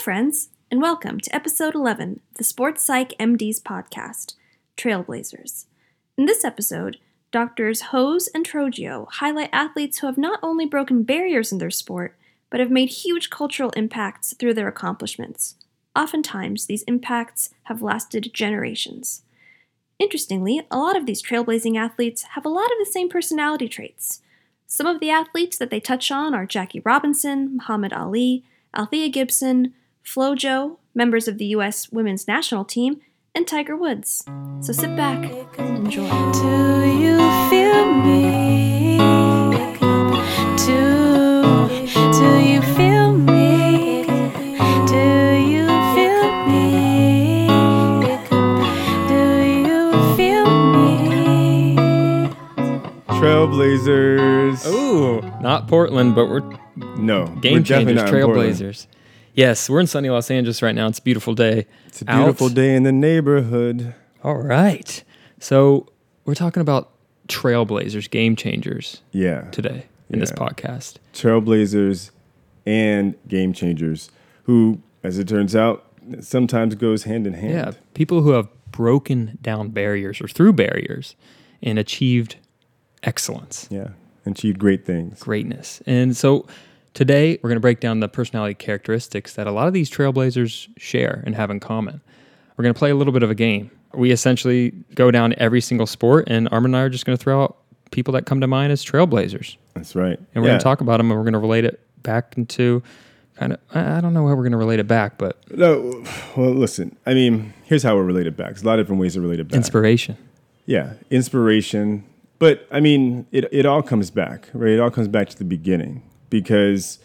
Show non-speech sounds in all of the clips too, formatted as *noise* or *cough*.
friends, and welcome to episode 11 of the Sports Psych MD's podcast, Trailblazers. In this episode, doctors Hose and Trogio highlight athletes who have not only broken barriers in their sport, but have made huge cultural impacts through their accomplishments. Oftentimes, these impacts have lasted generations. Interestingly, a lot of these trailblazing athletes have a lot of the same personality traits. Some of the athletes that they touch on are Jackie Robinson, Muhammad Ali, Althea Gibson, FloJo, members of the U.S. women's national team, and Tiger Woods. So sit back and enjoy. Do you feel me? Do, do you feel me? Do you feel me? Do you feel me? Trailblazers. Ooh, not Portland, but we're no, game we're definitely changers, not in trailblazers. Yes, we're in sunny Los Angeles right now. It's a beautiful day. It's a beautiful out. day in the neighborhood. All right. So we're talking about trailblazers, game changers Yeah, today in this podcast. trailblazers and game changers, who, as it turns out, sometimes goes hand in hand. Yeah, people who have broken down barriers or through barriers and achieved excellence, yeah, and achieved great things. greatness. And so today we're going to break down the personality characteristics that a lot of these trailblazers share and have in common. We're going to play a little bit of a game. We essentially go down every single sport, and Armin and I are just going to throw out people that come to mind as trailblazers. That's right. And we're yeah. going to talk about them and we're going to relate it back into kind of, I I don't know how we're going to relate it back, but No, well, listen. I mean, here's how we're related back. There's a lot of different ways to relate it back. inspiration. Yeah, inspiration. But I mean, it, it all comes back, right? It all comes back to the beginning because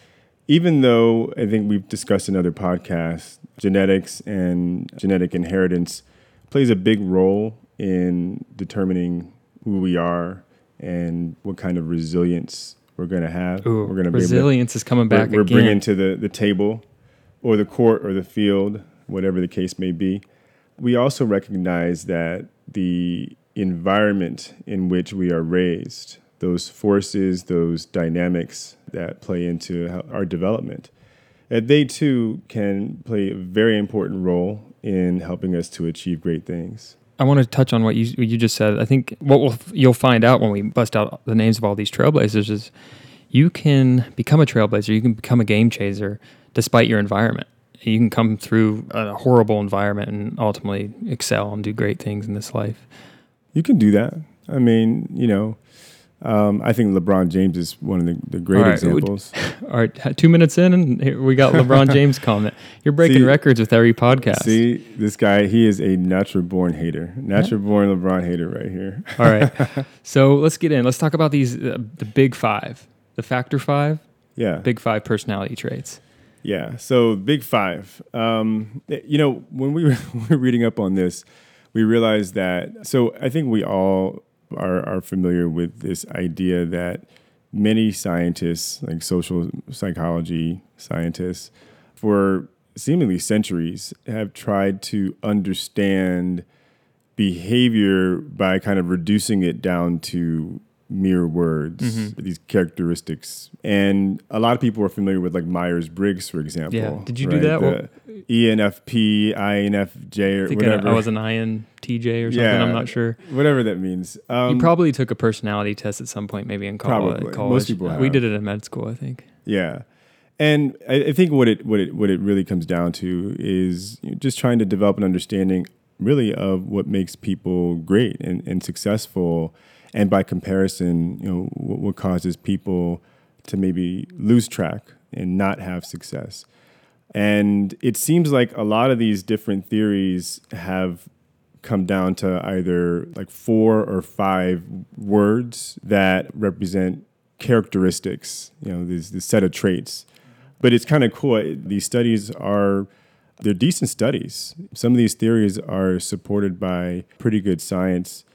even though I think we've discussed in other podcasts, genetics and genetic inheritance plays a big role in determining who we are and what kind of resilience we're going to have. Ooh, we're going to resilience is coming we're, back we're again. bringing to the, the table or the court or the field, whatever the case may be. We also recognize that the environment in which we are raised, those forces, those dynamics that play into our development, that they too can play a very important role in helping us to achieve great things. I want to touch on what you what you just said. I think what we'll, you'll find out when we bust out the names of all these trailblazers is you can become a trailblazer, you can become a game chaser despite your environment. You can come through a horrible environment and ultimately excel and do great things in this life. You can do that. I mean, you know, um, I think LeBron James is one of the, the great All right, would- examples. *laughs* All right, two minutes in, and here we got LeBron *laughs* James comment. You're breaking See- records with every podcast. See, this guy, he is a natural born hater. Natural born LeBron hater right here. All right, *laughs* so let's get in. Let's talk about these uh, the big five, the factor five, Yeah. big five personality traits. Yeah. So big five. Um, you know, when we were reading up on this, we realized that. So I think we all are, are familiar with this idea that many scientists, like social psychology scientists, for seemingly centuries, have tried to understand behavior by kind of reducing it down to mere words, these characteristics. And a lot of people are familiar with like Myers Briggs, for example. Yeah. Did you do that? The ENFP, INFJ, or I think whatever. I, I was an INTJ or something. Yeah. I'm not sure. whatever that means. Um, You probably took a personality test at some point, maybe in college. Probably. college. Most people have. We did it in med school, I think. Yeah. And I, I think what it what it what it really comes down to is just trying to develop an understanding really of what makes people great and, and successful and by comparison, you know, what, what causes people to maybe lose track and not have success. And it seems like a lot of these different theories have come down to either like four or five words that represent characteristics, you know, this, this set of traits. But it's kind of cool. These studies are they're decent studies. Some of these theories are supported by pretty good science.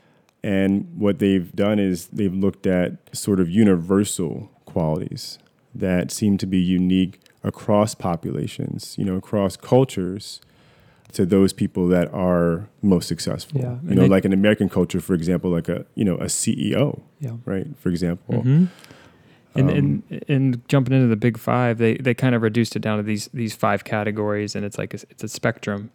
And what they've done is they've looked at sort of universal qualities that seem to be unique across populations, you know, across cultures to those people that are most successful. Yeah, You and know, they- like in American culture, for example, like a, you know, a CEO, Yeah. right? For example. Mhm. And, Um, and and jumping into the big five, they they kind of reduced it down to these these five categories, and it's like a, it's a spectrum.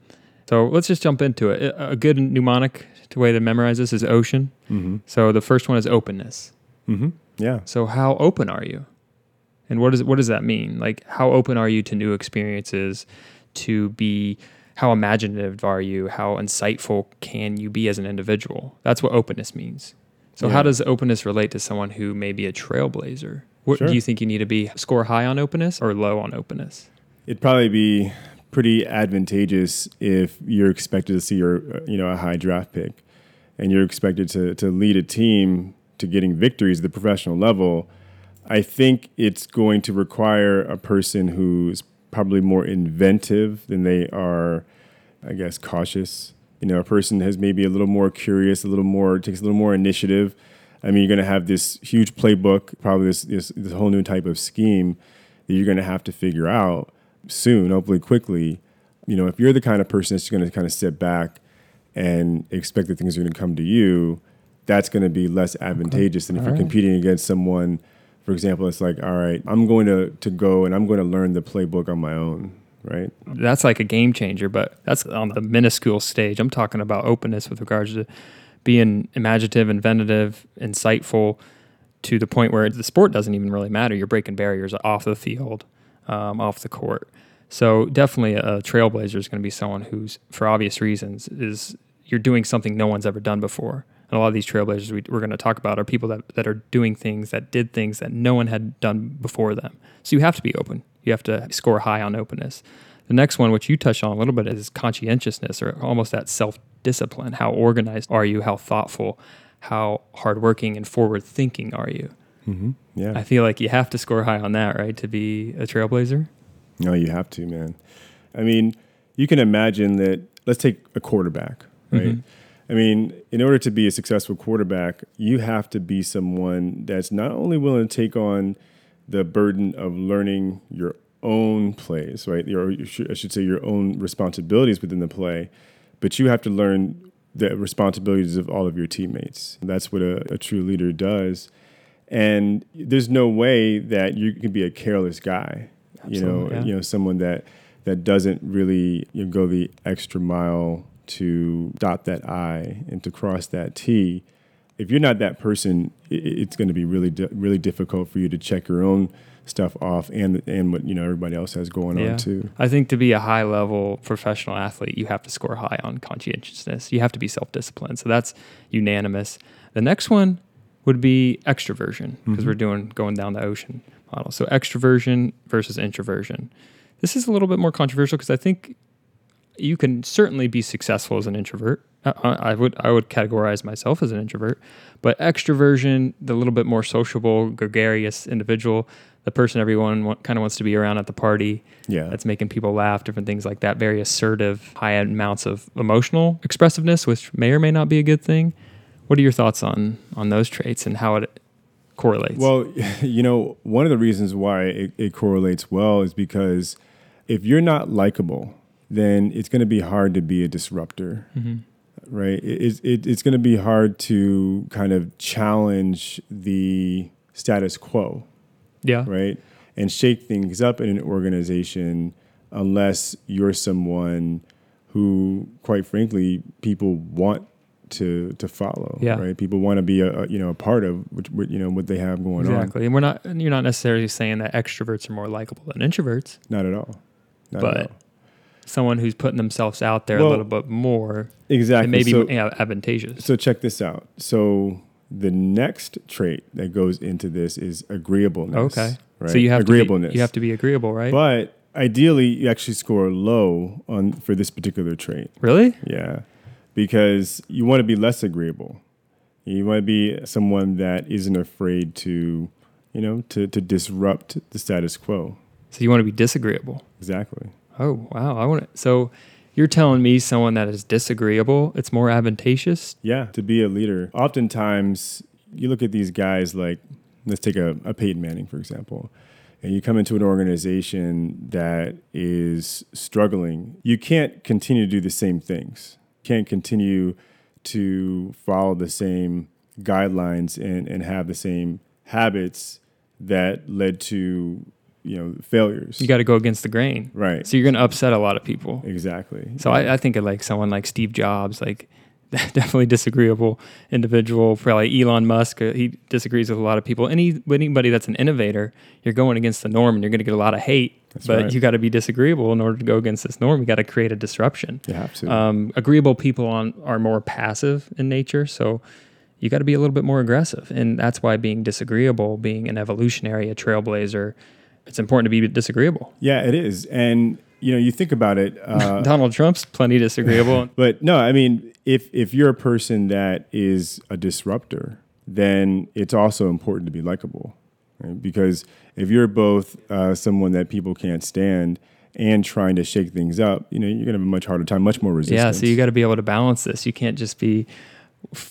So let's just jump into it. A good mnemonic to way to memorize this is ocean. Mm-hmm. So the first one is openness. Mm-hmm. Yeah. So how open are you? And what does what does that mean? Like how open are you to new experiences? To be how imaginative are you? How insightful can you be as an individual? That's what openness means. So how does openness relate to someone who may be a trailblazer? What Sure. do you think you need to be score high on openness or low on openness? It'd probably be pretty advantageous if you're expected to see your, uh, you know, a high draft pick, and you're expected to to lead a team to getting victories at the professional level. I think it's going to require a person who's probably more inventive than they are, I guess, cautious. You know, a person has maybe a little more curious, a little more takes a little more initiative. I mean, you're going to have this huge playbook, probably this this, this whole new type of scheme that you're going to have to figure out soon, hopefully quickly. You know, if you're the kind of person that's going to kind of sit back and expect that things are going to come to you, that's going to be less advantageous than if All you're right. competing against someone. For example, it's like, all right, I'm going to to go and I'm going to learn the playbook on my own, right? That's like a game changer, but that's on the minuscule stage. I'm talking about openness with regards to being imaginative, inventive, insightful to the point where the sport doesn't even really matter. You're breaking barriers off the field, um, off the court. So definitely a trailblazer is going to be someone who's, for obvious reasons, is you're doing something no one's ever done before. And a lot of these trailblazers we, we're going to talk about are people that, that are doing things that did things that no one had done before them. So you have to be open. You have to score high on openness. The next one, which you touched on a little bit, is conscientiousness or almost that self discipline. How organized are you? How thoughtful? How hardworking and forward thinking are you? Mm-hmm. Yeah. I feel like you have to score high on that, right, to be a trailblazer. No, you have to, man. I mean, you can imagine that. Let's take a quarterback, right? Mhm. I mean, in order to be a successful quarterback, you have to be someone that's not only willing to take on the burden of learning your own plays, right? Your, I should say, your own responsibilities within the play, but you have to learn the responsibilities of all of your teammates. That's what a, a true leader does. And there's no way that you can be a careless guy, you know, yeah. you know, someone that that doesn't really you know, go the extra mile to dot that I and to cross that T. If you're not that person, it's going to be really really difficult for you to check your own stuff off and and what you know everybody else has going Yeah. on too. I think to be a high level professional athlete, you have to score high on conscientiousness. You have to be self disciplined. So that's unanimous. The next one would be extroversion because Mhm. we're doing going down the ocean model. So extroversion versus introversion. This is a little bit more controversial because I think you can certainly be successful as an introvert. I, I would I would categorize myself as an introvert, but extroversion, the little bit more sociable, gregarious individual, the person everyone kind of wants to be around at the party, Yeah, that's making people laugh, different things like that. Very assertive, high amounts of emotional expressiveness, which may or may not be a good thing. What are your thoughts on on those traits and how it correlates? Well, *laughs* you know, one of the reasons why it, it correlates well is because if you're not likable, then it's going to be hard to be a disruptor, Mhm. right? It, it, it's going to be hard to kind of challenge the status quo, yeah, right? And shake things up in an organization unless you're someone who, quite frankly, people want to to follow. Yeah. Right. People want to be a, a you know a part of which, what you know what they have going on. exactly. And we're not you're not necessarily saying that extroverts are more likable than introverts, Not at all. Not But at all. someone who's putting themselves out there Well, a little bit more, exactly. Maybe may be so, yeah, advantageous. so check this out. So the next trait that goes into this is agreeableness. okay, Right. so you have agreeableness. to be, you have to be agreeable, right? But ideally, you actually score low on for this particular trait. really? Yeah, because you want to be less agreeable. You want to be someone that isn't afraid to, you know, to to disrupt the status quo. So you want to be disagreeable? Exactly. Oh wow, I want to. So you're telling me someone that is disagreeable, it's more advantageous? Yeah, to be a leader. Oftentimes, you look at these guys like, let's take a, a Peyton Manning, for example, and you come into an organization that is struggling. You can't continue to do the same things, can't continue to follow the same guidelines and, and have the same habits that led to you know failures. You got to go against the grain. right. So you're going to upset a lot of people. exactly. So I, I think of like someone like Steve Jobs, like *laughs* definitely disagreeable individual. Probably Elon Musk, uh, he disagrees with a lot of people. Any anybody that's an innovator, you're going against the norm, and you're going to get a lot of hate. That's but right. you got to be disagreeable in order to go against this norm. You got to create a disruption. have to. Um, agreeable people on are more passive in nature, so you got to be a little bit more aggressive, and that's why being disagreeable, being an evolutionary, a trailblazer, it's important to be disagreeable. yeah, it is. And you know, you think about it. Uh, *laughs* Donald Trump's plenty disagreeable. *laughs* But no, I mean, if if you're a person that is a disruptor, then it's also important to be likable, right? because if you're both uh, someone that people can't stand and trying to shake things up, you know, you're gonna have a much harder time, much more resistance. Yeah, so you got to be able to balance this. You can't just be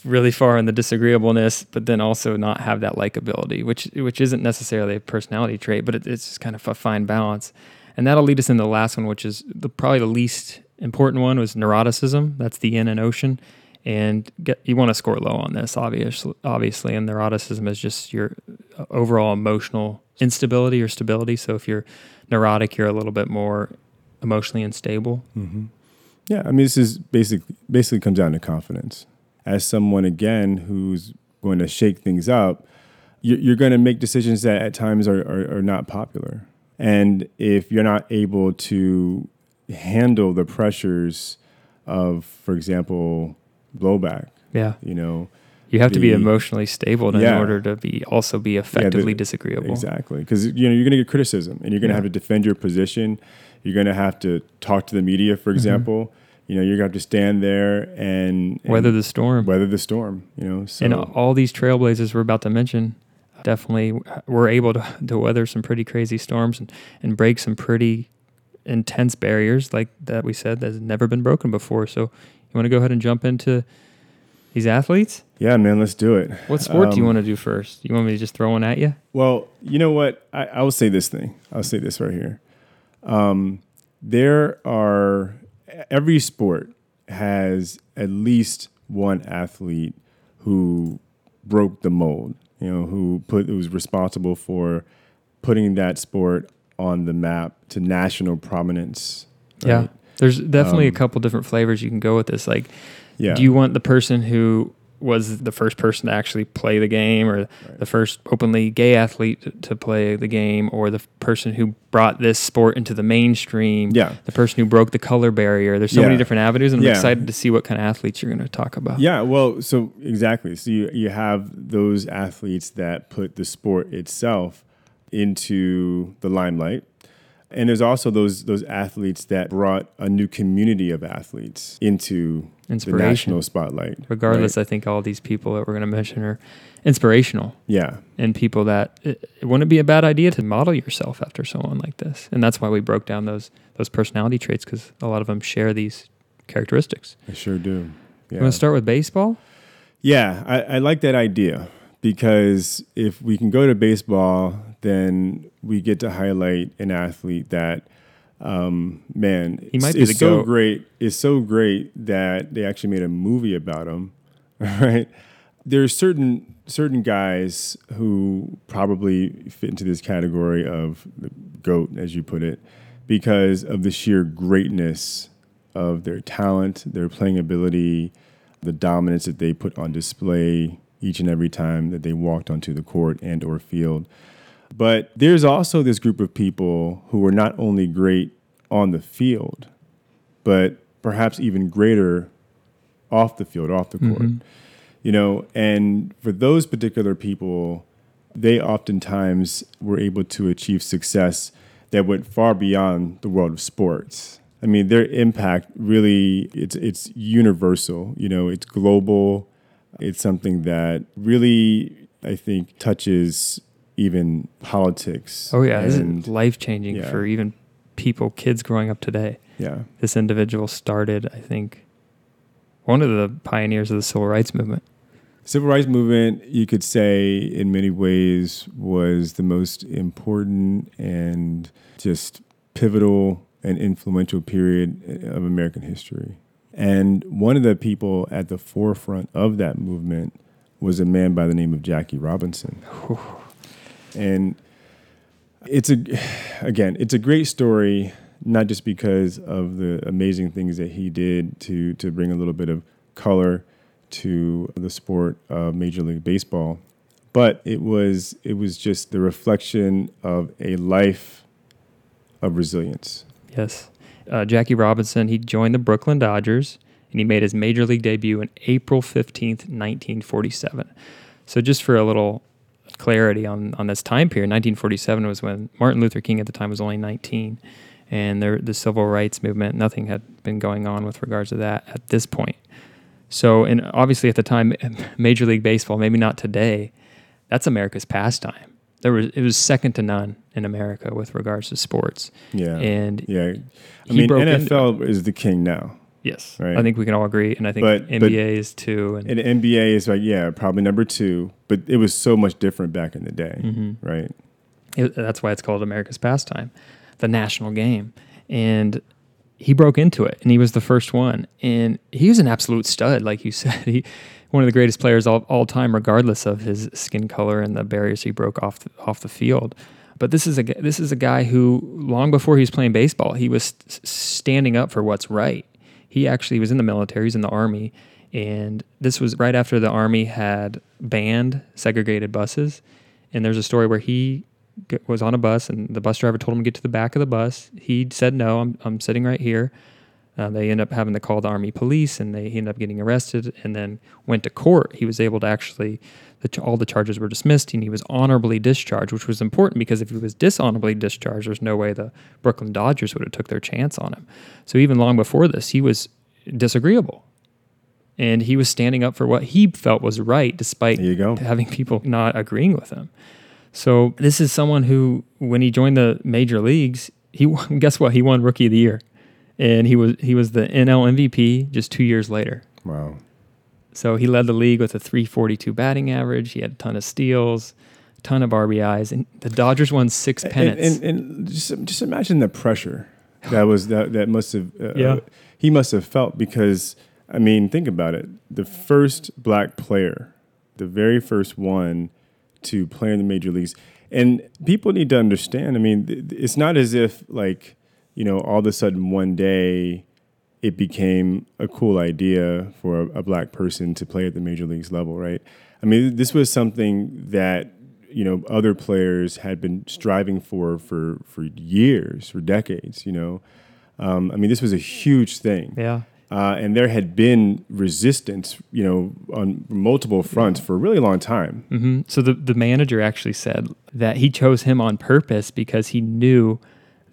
really far in the disagreeableness, but then also not have that likability, which which isn't necessarily a personality trait, but it, it's just kind of a fine balance. And that'll lead us into the last one, which is the probably the least important one, was neuroticism. That's the yin and ocean. And get, you want to score low on this, obviously. Obviously, and neuroticism is just your uh, overall emotional instability or stability. So if you're neurotic, you're a little bit more emotionally unstable. Yeah, I mean, this is basically basically comes down to confidence. As someone again who's going to shake things up, you're, you're going to make decisions that at times are, are, are not popular. And if you're not able to handle the pressures of, for example, blowback, Yeah. you know, You have to be emotionally stable in order to be also be effectively disagreeable. Exactly, because you know you're going to get criticism, and you're going to Yeah. have to defend your position. You're going to have to talk to the media, for mm-hmm. example. You know, you're going to have to stand there and, and Weather the storm. weather the storm. You know, so and all these trailblazers we're about to mention definitely uh, were able to, *laughs* to weather some pretty crazy storms and, and break some pretty intense barriers like that we said that's never been broken before. So want to go ahead and jump into these athletes? yeah, man, let's do it. What sport do you Um, want to do first? You want me to just throw one at you? Well, you know what? I, I will say this thing. I'll say this right here. Um, there are every sport has at least one athlete who broke the mold. You know, who put who was responsible for putting that sport on the map to national prominence. Yeah. Right? There's definitely Um, a couple different flavors you can go with this. Like, Yeah. do you want the person who was the first person to actually play the game or the first openly gay athlete to, to play the game or the person who brought this sport into the mainstream Yeah. the person who broke the color barrier there's so many different avenues and i'm Yeah. excited to see what kind of athletes you're going to talk about Yeah, well, so exactly. So you, you have those athletes that put the sport itself into the limelight. And there's also those those athletes that brought a new community of athletes into the national spotlight. regardless right? i think all these people that we're going to mention are inspirational yeah, and people that it, it wouldn't be a bad idea to model yourself after someone like this and that's why we broke down those those personality traits because a lot of them share these characteristics I sure do. Yeah, you want to start with baseball yeah I, I like that idea because if we can go to baseball, then we get to highlight an athlete that, um, man, He might is so great. Is so great that they actually made a movie about him. *laughs* Right? There's certain certain guys who probably fit into this category of the goat, as you put it, because of the sheer greatness of their talent, their playing ability, the dominance that they put on display each and every time that they walked onto the court and or field. But there's also this group of people who are not only great on the field, but perhaps even greater off the field, off the court. Mm-hmm. You know, and for those particular people, they oftentimes were able to achieve success that went far beyond the world of sports. I mean, their impact really it's it's universal, you know, it's global. It's something that really I think touches even politics. oh yeah this is life changing yeah. for even people kids growing up today yeah. this individual started i think one of the pioneers of the civil rights movement Civil rights movement, you could say, in many ways, was the most important and just pivotal and influential period of American history. And one of the people at the forefront of that movement was a man by the name of Jackie Robinson. And it's a again, it's a great story, not just because of the amazing things that he did to to bring a little bit of color to the sport of Major League Baseball, but it was it was just the reflection of a life of resilience. Yes. Uh, Jackie Robinson, he joined the Brooklyn Dodgers and he made his major league debut in April 15th, 1947. So, just for a little clarity on, on this time period, 1947 was when Martin Luther King at the time was only 19. And there, the civil rights movement, nothing had been going on with regards to that at this point. So, and obviously at the time, *laughs* Major League Baseball, maybe not today, that's America's pastime. There was it was second to none in America with regards to sports. Yeah, And yeah. I mean, NFL is the king now, Yes, Right. I think we can all agree, and I think But- but- NBA is too. And, and NBA is like yeah, probably number two, but it was so much different back in the day, Mhm. right? it- that's why it's called America's pastime, the national game. And he broke into it, and he was the first one. And he was an absolute stud, like you *laughs* said. He one of the greatest players all, all time, regardless of his skin color and the barriers he broke off the, off the field. But this is a this is a guy who, long before he was playing baseball, he was standing up for what's right. He actually was in the military, he's in the army, and this was right after the army had banned segregated buses. And there's a story where he was on a bus, and the bus driver told him to get to the back of the bus. He said, "No, I'm I'm sitting right here." Uh, they end up having to call the army police, and they he ended up getting arrested, and then went to court. He was able to actually, the, all the charges were dismissed, and he was honorably discharged, which was important because if he was dishonorably discharged, there's no way the Brooklyn Dodgers would have took their chance on him. So even long before this, he was disagreeable, and he was standing up for what he felt was right, despite having people not agreeing with him. So this is someone who, when he joined the major leagues, he won, *laughs* guess what? He won Rookie of the Year, and he was he was the NL MVP just two years later. Wow. So he led the league with a 342 batting average. He had a ton of steals, a ton of RBIs, and the Dodgers won six pennants. And, and, and just just imagine the pressure that was that that must have uh, Yeah. he must have felt because I mean think about it the first black player the very first one to play in the major leagues and people need to understand I mean it's not as if like you know all of a sudden one day it became a cool idea for a, a black person to play at the major leagues level, right? I mean, this was something that you know other players had been striving for for for years, for decades. You know, um, I mean, this was a huge thing, yeah. uh, and there had been resistance, you know, on multiple fronts for a really long time. hmm So the, the manager actually said that he chose him on purpose because he knew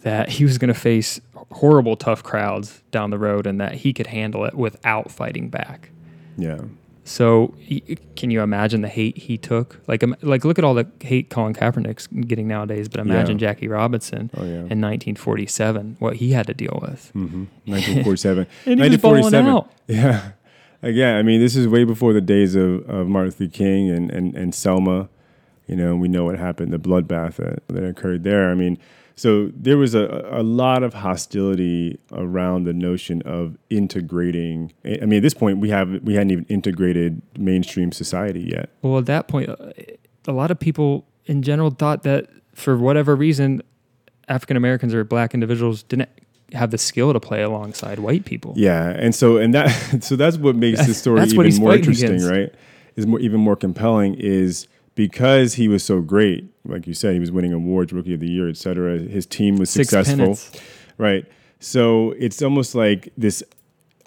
that he was going to face horrible, tough crowds down the road and that he could handle it without fighting back. Yeah, So can you imagine the hate he took? Like, like look at all the hate Colin Kaepernick's getting nowadays, but imagine Yeah. Jackie Robinson Oh, yeah. in 1947, what he had to deal with. *laughs* hmm 1947. *laughs* And he was balling 1947. *laughs* Yeah. Again, I mean, this is way before the days of, of Martin Luther King and, and, and Selma. You know, we know what happened, the bloodbath that, that occurred there. I mean, so there was a, a lot of hostility around the notion of integrating. I mean, at this point, we have we hadn't even integrated mainstream society yet. Well, at that point, uh, a lot of people in general thought that for whatever reason, African Americans or black individuals didn't have the skill to play alongside white people. Yeah, and so and that *laughs* so that's what makes the *laughs* story even more interesting, against. right? Is more even more compelling is because he was so great, like you said, he was winning awards, rookie of the year, et cetera. His team was Six successful, right? So it's almost like this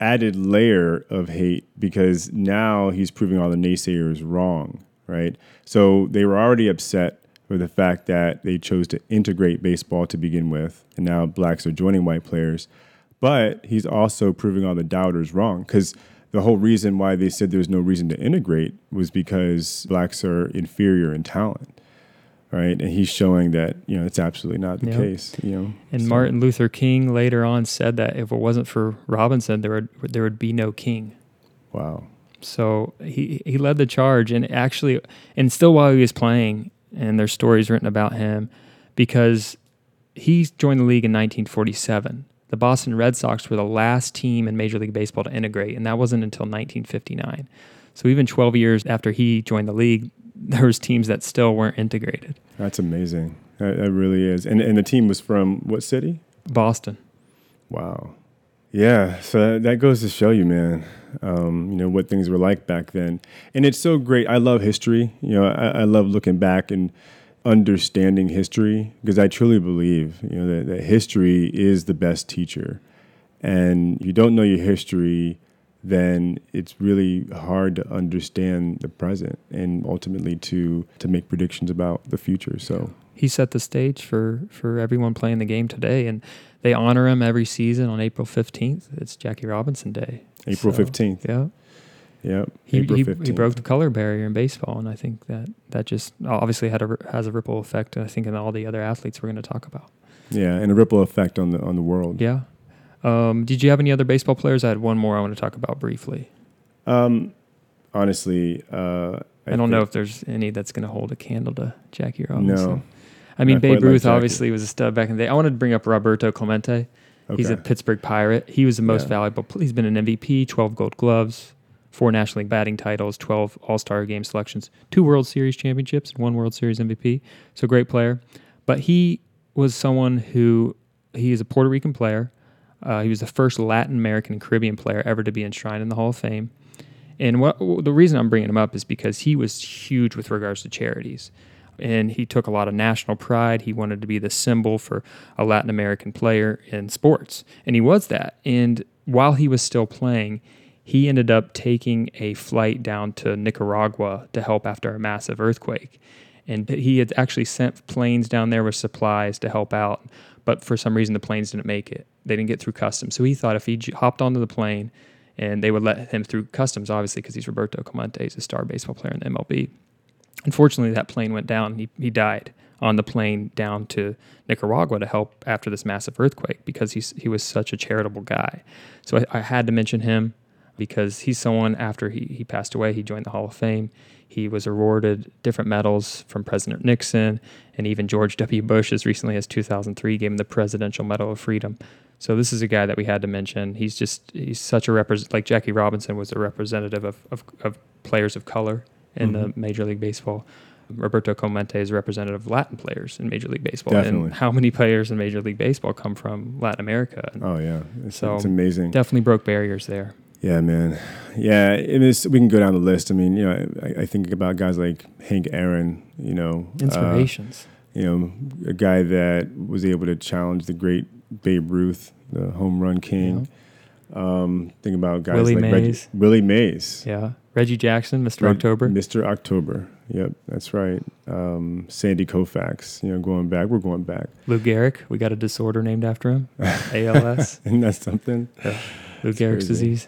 added layer of hate because now he's proving all the naysayers wrong, right? So they were already upset with the fact that they chose to integrate baseball to begin with, and now blacks are joining white players. But he's also proving all the doubters wrong because the whole reason why they said there's no reason to integrate was because blacks are inferior in talent, right? And he's showing that you know it's absolutely not the Yep. case. You know, And So- Martin Luther King later on said that if it wasn't for Robinson, there would there would be no king. Wow. So he he led the charge, and actually, and still while he was playing, and there's stories written about him, because he joined the league in 1947. The Boston Red Sox were the last team in Major League Baseball to integrate, and that wasn't until 1959. So even 12 years after he joined the league, *laughs* there was teams that still weren't integrated. That's amazing. That, that really is. And and the team was from what city? Boston. Wow. Yeah, so that, that goes to show you, man, um, you know, what things were like back then. And it's so great. I love history. You know, I, I love looking back and understanding history because I truly believe, you know, that, that history is the best teacher. And you don't know your history, then it's really hard to understand the present and ultimately to to make predictions about the future. So He set the stage for for everyone playing the game today, and they honor him every season on April fifteenth. It's Jackie Robinson Day. April So, fifteenth. Yeah. He, he, he broke the color barrier in baseball, and I think that that just obviously had a has a ripple effect. I think in all the other athletes we're going to talk about. Yeah, and a ripple effect on the on the world. Yeah. Um, did you have any other baseball players? I had one more I want to talk about briefly. Um, honestly, uh, I, don't know if there's any that's going to hold a candle to Jackie Robinson. No, I mean Babe quite like Ruth obviously was a stud back in the day. I wanted to bring up Roberto Clemente. He's a Pittsburgh Pirate. He was the most Yeah. valuable. He's been an MVP, 12 Gold Gloves, four National League batting titles, 12 All Star Game selections, two World Series championships, and one World Series MVP. So great player. But he was someone who he is a Puerto Rican player. Uh, he was the first Latin American and Caribbean player ever to be enshrined in the Hall of Fame. And what the reason I'm bringing him up is because he was huge with regards to charities. And he took a lot of national pride. He wanted to be the symbol for a Latin American player in sports. And he was that. And while he was still playing, he ended up taking a flight down to Nicaragua to help after a massive earthquake. And he had actually sent planes down there with supplies to help out. But for some reason, the planes didn't make it. They didn't get through customs. So he thought if he hopped onto the plane and they would let him through customs, obviously, because he's Roberto Clemente, he's a star baseball player in the MLB. Unfortunately, that plane went down. He, he died on the plane down to Nicaragua to help after this massive earthquake because he's, he was such a charitable guy. So I, I had to mention him because he's someone after he, he passed away, he joined the Hall of Fame. He was awarded different medals from President Nixon and even George W. Bush, as recently as 2003, gave him the Presidential Medal of Freedom. So this is a guy that we had to mention. He's just he's such a represent like Jackie Robinson was a representative of, of, of players of color in the Mhm. Major League Baseball. Roberto Clemente is a representative of Latin players in Major League Baseball. Definitely. And how many players in Major League Baseball come from Latin America? And Oh yeah, it's, So, it's amazing. Definitely broke barriers there. Yeah, man. Yeah, it is. We can go down the list. I mean, you know, I, I think about guys like Hank Aaron. You know, uh, Inspirations. you know, a guy that was able to challenge the great Babe Ruth, the home run king. Um, think about guys Willie like Reggie- Mays. Willie Mays, yeah. Reggie Jackson, Mr. Reg- October. Mr. October. Yep, that's right. Um, Sandy Koufax. You know, going back, we're going back, Lou Gehrig. We got a disorder named after him. *laughs* ALS. and that's something. Lou Gehrig's disease.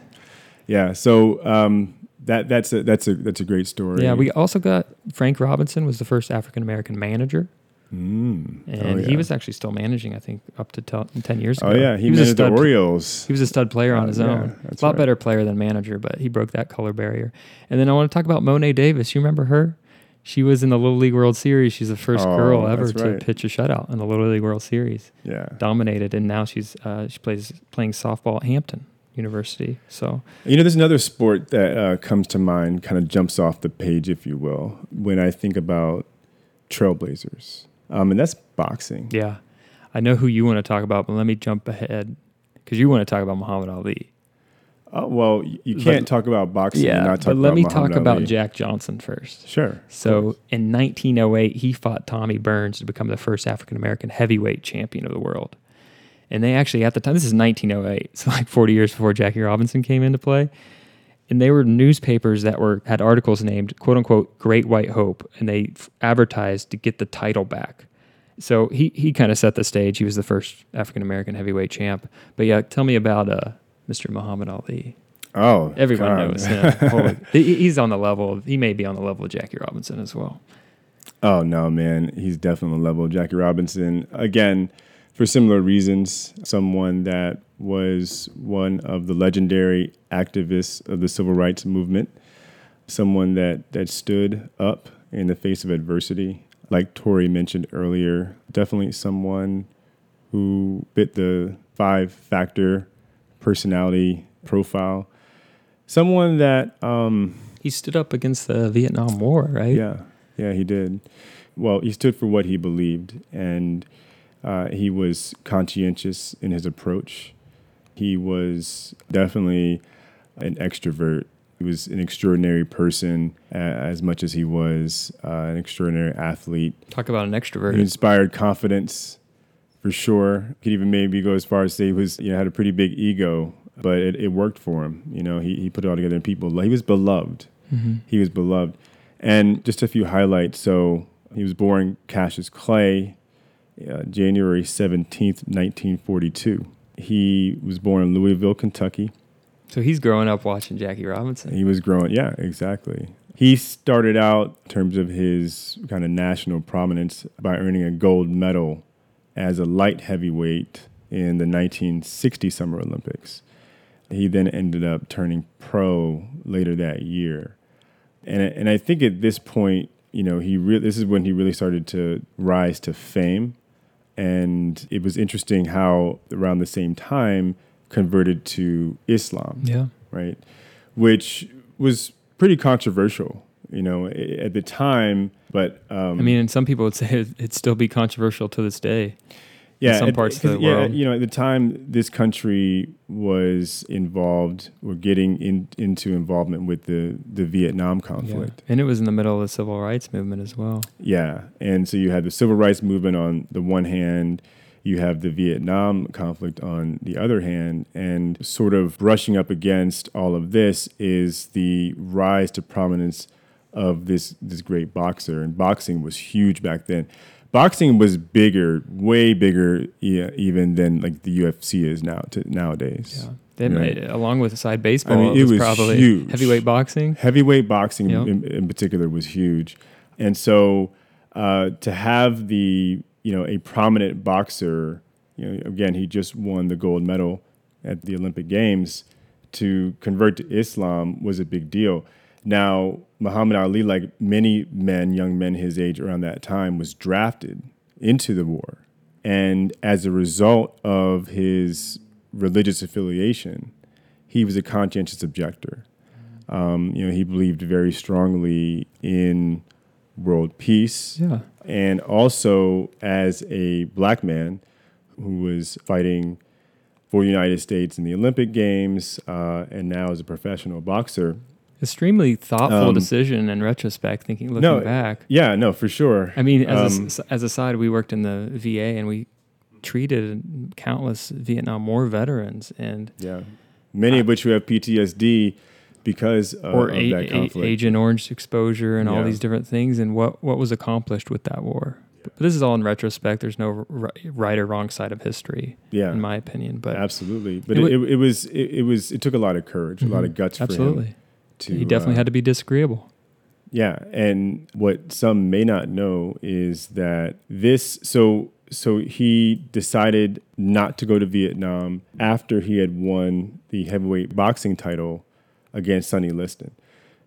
Yeah. So um, that that's a that's a that's a great story. Yeah, we also got Frank Robinson was the first African American manager, Mm. and Oh, he was actually still managing. I think up to tel- ten years ago. Oh yeah, he, was a managed the stud. Orioles. He was a stud player on Oh, his yeah, own. that's a lot right. better player than manager, but he broke that color barrier. And then I want to talk about Mo'ne Davis. You remember her? She was in the Little League World Series. She's the first Oh, girl ever that's to right. pitch a shutout in the Little League World Series. Yeah. Dominated, and now she's uh, she plays playing softball at Hampton University. So You know, there's another sport that uh, comes to mind, kind of jumps off the page, if you will, when I think about trailblazers, um, and that's boxing. yeah, I know who you want to talk about, but let me jump ahead because you want to talk about Muhammad Ali. Oh, well, you can't talk about boxing and not talk but let about me Muhammad talk about Jack Johnson first. Sure. So in 1908, he fought Tommy Burns to become the first African American heavyweight champion of the world. And they actually, at the time, this is 1908, so like 40 years before Jackie Robinson came into play. And they were newspapers that were had articles named "quote unquote" Great White Hope, and they f- advertised to get the title back. So he he kind of set the stage. He was the first African American heavyweight champ. But yeah, tell me about uh, Mr. Muhammad Ali. oh, Everyone God. knows him. *laughs* Holy- he's on the level. Of, he may be on the level of Jackie Robinson as well. Oh no, man, he's definitely on the level of Jackie Robinson. Again, for similar reasons, someone that was one of the legendary activists of the civil rights movement, someone that that stood up in the face of adversity, like Tori mentioned earlier. Definitely someone who fit the five factor personality profile. Someone that, um, He stood up against the Vietnam War, right? yeah, Yeah, he did. Well, he stood for what he believed, and uh, he was conscientious in his approach. He was definitely an extrovert. He was an extraordinary person uh, as much as he was uh, an extraordinary athlete. Talk about an extrovert. He inspired confidence for sure. Could even maybe go as far as say he was, you know, had a pretty big ego, but it, it worked for him. You know, he, he put it all together and people, he was beloved. He was beloved. And just a few highlights. So he was born Cassius Clay, uh, January 17th, 1942. He was born in Louisville, Kentucky. So he's growing up watching Jackie Robinson. He was growing, yeah, exactly. He started out in terms of his kind of national prominence by earning a gold medal as a light heavyweight in the 1960 Summer Olympics. He then ended up turning pro later that year. And, and I think at this point, you know, he re- this is when he really started to rise to fame. And it was interesting how around the same time converted to Islam Yeah. right? Which was pretty controversial, you know, at the time. But um, I mean, and some people would say it- *laughs* it'd still be controversial to this day. Yeah, some at- parts of the yeah, world. you know, at the time, this country was involved or getting in, into involvement with the the Vietnam conflict. And it was in the middle of the civil rights movement as well. Yeah. And so you had the civil rights movement on the one hand, you have the Vietnam conflict on the other hand, and sort of brushing up against all of this is the rise to prominence of this this great boxer. And boxing was huge back then. Boxing was bigger, way bigger, yeah, even than like the UFC is now to nowadays. Yeah. Then, Right. along with side baseball, I mean, it it was, was probably huge. heavyweight boxing. Heavyweight boxing Yep. in, in particular was huge, and so uh, to have the you know a prominent boxer, you know, again he just won the gold medal at the Olympic Games, to convert to Islam was a big deal. Now Muhammad Ali, like many men, young men his age around that time, was drafted into the war, and as a result of his religious affiliation, he was a conscientious objector. Um, you know, he believed very strongly in world peace, Yeah. and also as a black man who was fighting for the United States in the Olympic Games, uh, and now as a professional boxer. Extremely thoughtful Um, decision in retrospect, thinking, looking No, back. Yeah, no, for sure. I mean, as, Um, a, as a side, we worked in the VA and we treated countless Vietnam War veterans and yeah, many of which who have PTSD because of, or of a, that a- conflict. Agent Orange exposure and all these different things and what, what was accomplished with that war. But this is all in retrospect. There's no r- right or wrong side of history, yeah, in my opinion. But absolutely. But It it, it, was it, it was it took a lot of courage, a lot of guts for him absolutely, to. he definitely uh, had to be disagreeable. Yeah, and what some may not know is that this so so he decided not to go to Vietnam after he had won the heavyweight boxing title against Sonny Liston.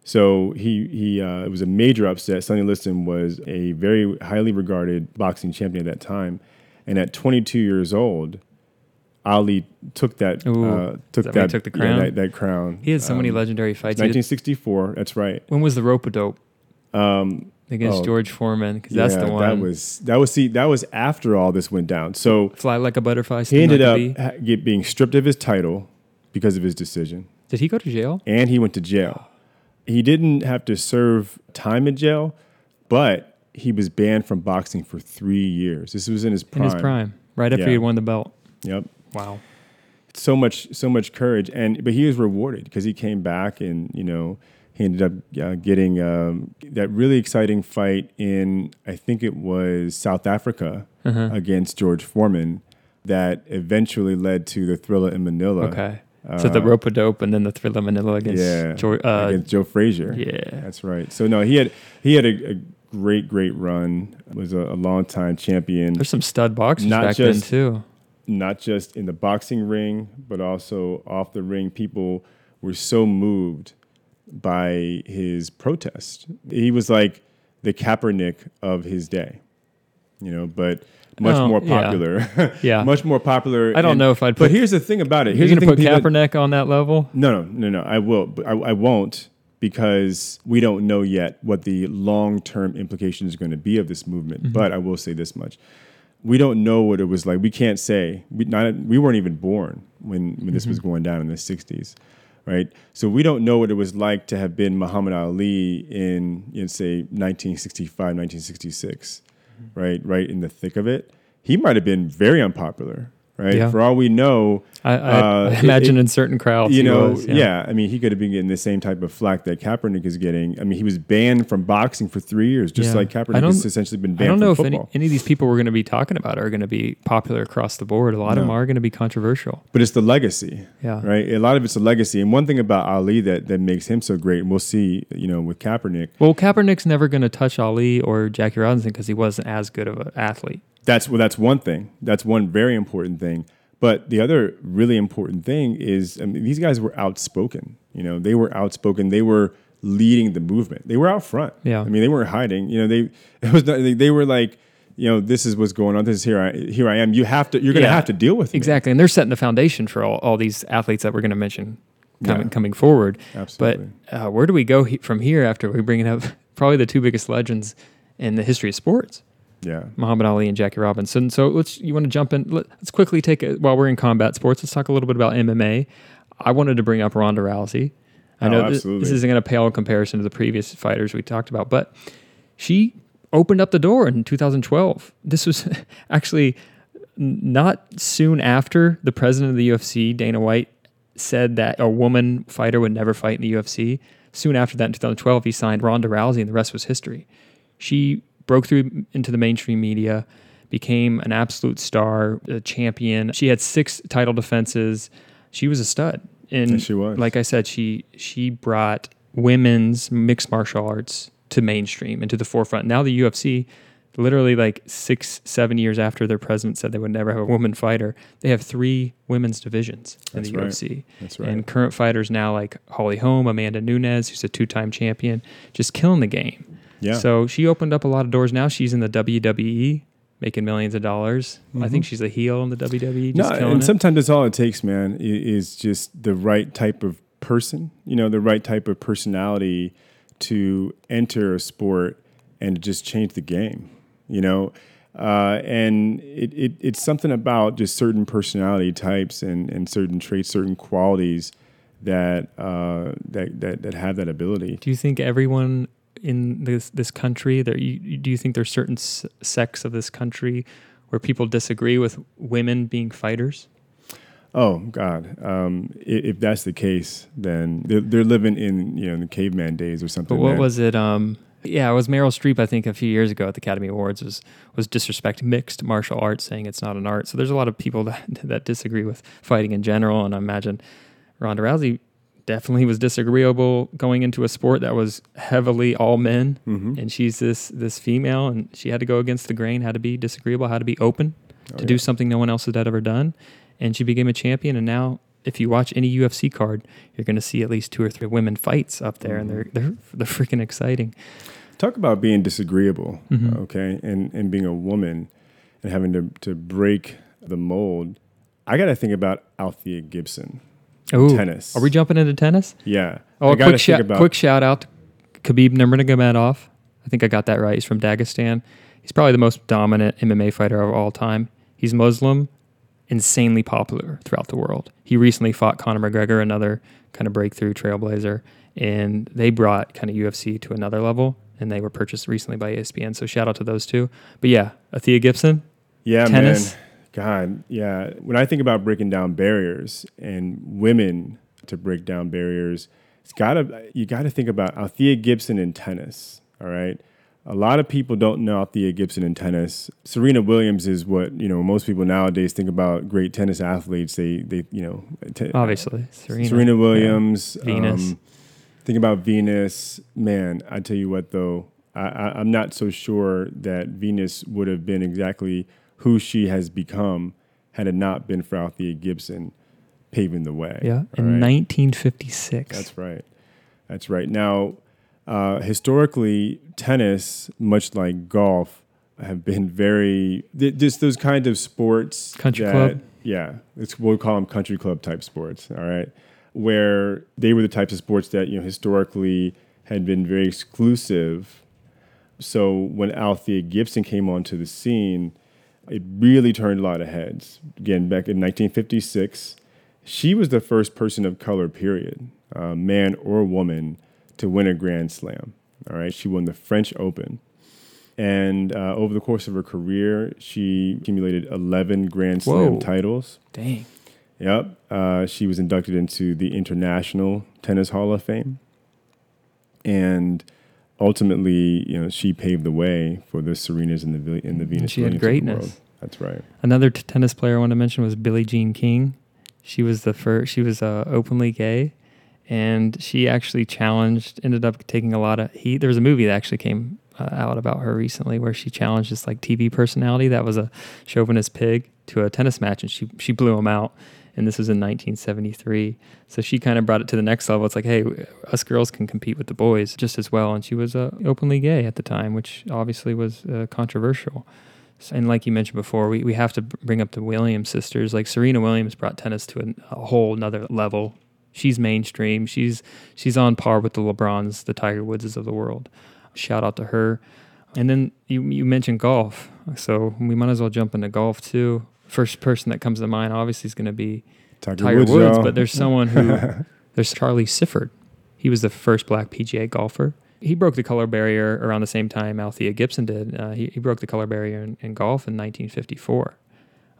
So he he uh, it was a major upset. Sonny Liston was a very highly regarded boxing champion at that time, and at 22 years old, Ali took that Ooh, uh, took that that took the yeah, crown? that, that crown. He had so many Um, legendary fights. He did- 1964. That's right. when was the rope a dope Um, against Oh, George Foreman? Because that's the one. That was that was see that was after all this went down. So Fly like a butterfly. he ended like up ha- get, being stripped of his title because of his decision, Did he go to jail? and he went to jail. He didn't have to serve time in jail, but he was banned from boxing for three years. This was in his In prime. his prime, right after Yeah. he won the belt. Yep. Wow. so much so much courage and but he was rewarded because he came back and you know he ended up uh, getting um, that really exciting fight in I think it was South Africa Uh-huh. against George Foreman that eventually led to the Thrilla in Manila. Okay. so the Uh, rope a dope and then the thriller Manila against yeah, George, uh, against Joe Frazier. yeah. That's right. So no, he had he had a, a great great run. Was a, a long time champion. There's some stud boxers Not back just- then too. Not just in the boxing ring, but also off the ring. People were so moved by his protest. He was like the Kaepernick of his day, you know, but much Oh, more popular. *laughs* Yeah. much more popular. I don't and- know if I'd put. But here's the thing about it. Here's You're Here's gonna put people- Kaepernick on that level? No, no, no, no. I will, but I, I won't. because we don't know yet what the long term implications are going to be of this movement. Mm-hmm. But I will say this much. We don't know what it was like. We can't say. We, not, we weren't even born when, when this was mm-hmm. going down in the 60s, right? So we don't know what it was like to have been Muhammad Ali in, know, say, 1965, 1966, mm-hmm. right? Right in the thick of it. He might have been very unpopular, right? Yeah. For all we know, I, I, uh, I imagine it- in certain crowds, you know, was, yeah. I mean, he could have been getting the same type of flack that Kaepernick is getting. I mean, he was banned from boxing for three years, just Yeah. like Kaepernick has essentially been banned. I don't know if any, any of these people we're going to be talking about are going to be popular across the board. A lot of them are going to be controversial. but it's the legacy, Yeah. right? A lot of it's a legacy. And one thing about Ali that that makes him so great, and we'll see, you know, with Kaepernick, Well, Kaepernick's never going to touch Ali or Jackie Robinson because he wasn't as good of an athlete. That's well, that's one thing. That's one very important thing. But the other really important thing is, I mean, these guys were outspoken. You know, they were outspoken. They were leading the movement. They were out front. Yeah. I mean, they weren't hiding. You know, they *laughs* it was not, they, they were like, you know, this is what's going on. This is here. I here I am. You have to. You're going to Yeah. have to deal with me. Exactly, and they're setting the foundation for all, all these athletes that we're going to mention coming Yeah. coming forward. Absolutely. But uh, where do we go he- from here after we bring up *laughs* probably the two biggest legends in the history of sports, Yeah. Muhammad Ali and Jackie Robinson? So let's you want to jump in? Let, let's quickly take it while we're in combat sports. Let's talk a little bit about MMA. I wanted to bring up Ronda Rousey. I Oh, know this, this isn't going to pale in comparison to the previous fighters we talked about, but she opened up the door in 2012. This was *laughs* actually not soon after the president of the UFC, Dana White, said that a woman fighter would never fight in the UFC. Soon after that, in 2012, he signed Ronda Rousey, and the rest was history. She broke through into the mainstream media, became an absolute star, a champion. She had six title defenses. She was a stud. And Yes, she was. like I said, she she brought women's mixed martial arts to mainstream and to the forefront. Now the UFC, literally like six, seven years after their president said they would never have a woman fighter, they have three women's divisions in That's the right. UFC. That's right. And current fighters now like Holly Holm, Amanda Nunes, who's a two-time champion, just killing the game. Yeah. So she opened up a lot of doors. Now she's in the WWE, making millions of dollars. I think she's a heel in the WWE. Just Mm-hmm. no, and it. sometimes that's all it takes, man. Is just the right type of person. You know, the right type of personality to enter a sport and just change the game. You know, uh, and it, it it's something about just certain personality types and and certain traits, certain qualities that uh, that that that have that ability. Do you think everyone in this this country there you, do you think there's certain s- sects of this country where people disagree with women being fighters? Oh God! Um, i- if that's the case, then they're, they're living in you know in the caveman days or something. But what was it? Um, yeah, it was Meryl Streep. I think a few years ago at the Academy Awards was was disrespecting mixed martial arts, saying it's not an art. So there's a lot of people *laughs* that that disagree with fighting in general, and I imagine Ronda Rousey definitely was disagreeable going into a sport that was heavily all men, Mhm. and she's this this female, and she had to go against the grain, had to be disagreeable, had to be open Oh, to yeah. do something no one else had ever done, and she became a champion. And now, if you watch any UFC card, you're going to see at least two or three women fights up there, and they're they're they're freaking exciting. Talk about being disagreeable, Mhm. okay, and and being a woman and having to to break the mold. I got to think about Althea Gibson, Ooh, tennis. Are we jumping into tennis? Yeah. Oh, I a quick shout, quick shout out to Khabib Nurmagomedov. I think I got that right. He's from Dagestan. He's probably the most dominant MMA fighter of all time. He's Muslim, insanely popular throughout the world. He recently fought Conor McGregor, another kind of breakthrough trailblazer, and they brought kind of UFC to another level. And they were purchased recently by ESPN. So shout out to those two. But yeah, Althea Gibson. Yeah, Tennis? man. God, yeah. When I think about breaking down barriers and women to break down barriers, it's gotta you gotta think about Althea Gibson in tennis. All right. A lot of people don't know Althea Gibson in tennis. Serena Williams is what you know. Most people nowadays think about great tennis athletes. They, they, you know, te- Obviously, Serena. Serena, Yeah. Williams, Venus. Um, think about Venus. Man, I tell you what, though, I, I, I'm not so sure that Venus would have been exactly who she has become had it not been for Althea Gibson paving the way. Yeah, in right? 1956. That's right. That's right. Now, uh, historically, tennis, much like golf, have been very th- just those kind of sports. Country that- club? Yeah, it's we'll call them country club type sports. All right, where they were the types of sports that you know historically had been very exclusive. So when Althea Gibson came onto the scene, it really turned a lot of heads. Again, back in 1956, she was the first person of color, period, uh, man or woman, to win a Grand Slam. All right, she won the French Open. And uh, over the course of her career, she accumulated 11 Grand Slam Whoa. titles. Dang. Yep. Uh, she was inducted into the International Tennis Hall of Fame. And ultimately, you know, she paved the way for the Serenas and the and the Venus. she had Williams greatness. That's right. Another t- tennis player I want to mention was Billie Jean King. She was the first. She was uh, openly gay, and she actually challenged. Ended up taking a lot of heat. There was a movie that actually came uh, out about her recently, where she challenged this like TV personality that was a chauvinist pig to a tennis match, and she she blew him out. And this was in 1973. So she kind of brought it to the next level. It's like, hey, us girls can compete with the boys just as well. And she was uh, openly gay at the time, which obviously was uh, controversial. And like you mentioned before, we, we have to bring up the Williams sisters. Like Serena Williams brought tennis to an, a whole nother level. She's mainstream. She's she's on par with the LeBrons, the Tiger Woodses of the world. Shout out to her. And then you you mentioned golf, so we might as well jump into golf too. First person that comes to mind obviously is going to be Tiger, Tiger Woods, Woods, but there's someone who *laughs* there's Charlie Sifford. He was the first black PGA golfer. He broke the color barrier around the same time Althea Gibson did. Uh, he, he broke the color barrier in, in golf in 1954.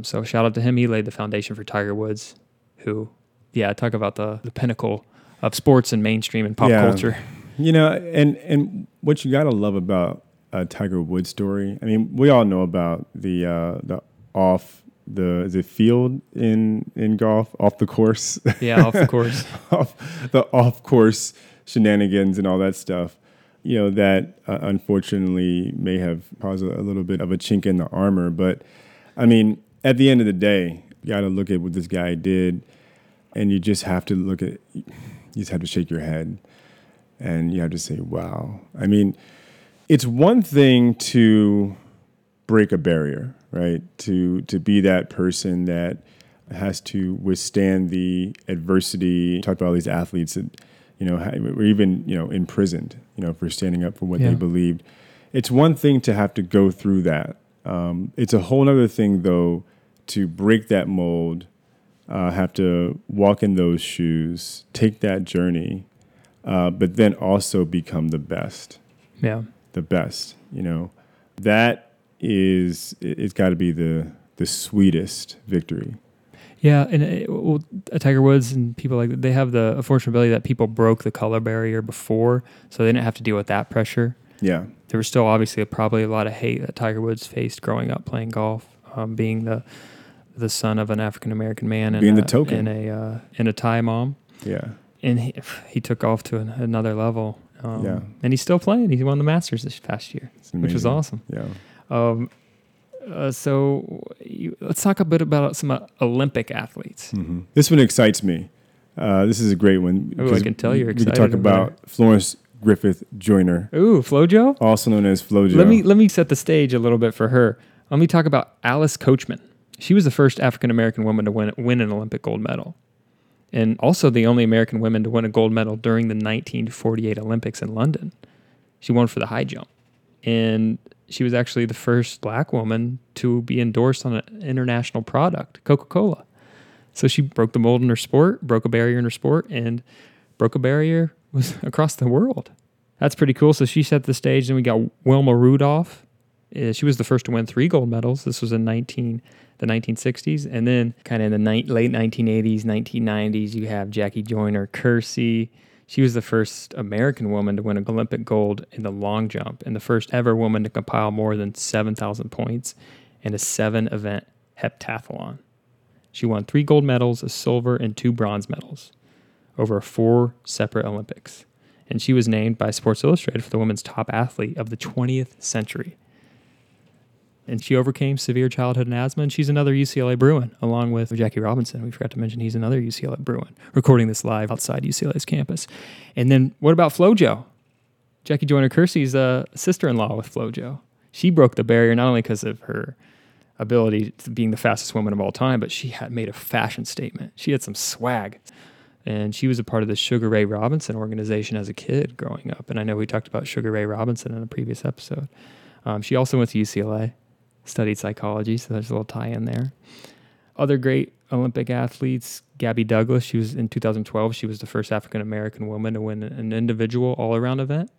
So shout out to him. He laid the foundation for Tiger Woods, who, yeah, talk about the, the pinnacle of sports and mainstream and pop Yeah. culture. You know, and and what you gotta love about a Tiger Woods story. I mean, we all know about the uh, the off the is it field in in golf off the course, *laughs* Yeah, off the course. *laughs* off the off course shenanigans and all that stuff. You know that uh, unfortunately may have caused a, a little bit of a chink in the armor, but I mean, at the end of the day, you got to look at what this guy did, and you just have to look at. You just have to shake your head, and you have to say, "Wow." I mean, it's one thing to break a barrier, right? To to be that person that has to withstand the adversity. Talk about all these athletes that you know were even you know imprisoned, you know, for standing up for what Yeah. they believed. It's one thing to have to go through that. Um, it's a whole other thing, though, to break that mold, uh, have to walk in those shoes, take that journey, uh, but then also become the best Yeah. the best. You know, that is it- it's got to be the the sweetest victory. Yeah, and it, well, uh, Tiger Woods and people like that, they have the unfortunate ability that people broke the color barrier before, so they didn't have to deal with that pressure. Yeah, There was still obviously probably a lot of hate that Tiger Woods faced growing up playing golf, um, being the the son of an African American man and Being the token. in a uh, and a Thai mom, yeah, and he, *sighs* he took off to an, another level. Um, Yeah. and he's still playing. He won the Masters this past year, which was awesome. Yeah, Um, uh, so you, let's talk a bit about some uh, Olympic athletes. hmm this one excites me. Uh, this is a great one. Ooh, I can tell you're excited. we can talk about about Florence Griffith Joyner, Ooh, FloJo. also known as FloJo. Let me let me set the stage a little bit for her. Let me talk about Alice Coachman. She was the first African American woman to win win an Olympic gold medal, and also the only American woman to win a gold medal during the 1948 Olympics in London. She won for the high jump, and she was actually the first black woman to be endorsed on an international product, Coca Cola. So she broke the mold in her sport, broke a barrier in her sport, and broke a barrier *laughs* across the world. That's pretty cool. So she set the stage. Then we got Wilma Rudolph. Uh, she was the first to win three gold medals. This was in 19 the 1960s, and then kind of in the ni- late 1980s, 1990s, you have Jackie Joyner Kersee. She was the first American woman to win an Olympic gold in the long jump, and the first ever woman to compile more than 7,000 points in a seven-event heptathlon. She won three gold medals, a silver, and two bronze medals over four separate Olympics. And she was named by Sports Illustrated for the women's top athlete of the 20th century. And she overcame severe childhood and asthma, and she's another UCLA Bruin, along with Jackie Robinson. We forgot to mention he's another UCLA Bruin, recording this live outside UCLA's campus. And then what about FloJo? Jackie Joyner Kersee's uh, sister-in-law with FloJo. She broke the barrier not only because of her ability to being the fastest woman of all time, but she had made a fashion statement. She had some swag. And she was a part of the Sugar Ray Robinson organization as a kid growing up. And I know we talked about Sugar Ray Robinson in a previous episode. Um, she also went to UCLA, studied psychology, so there's a little tie in there. Other great Olympic athletes, Gabby Douglas, she was in 2012, she was the first African American woman to win an individual all around event.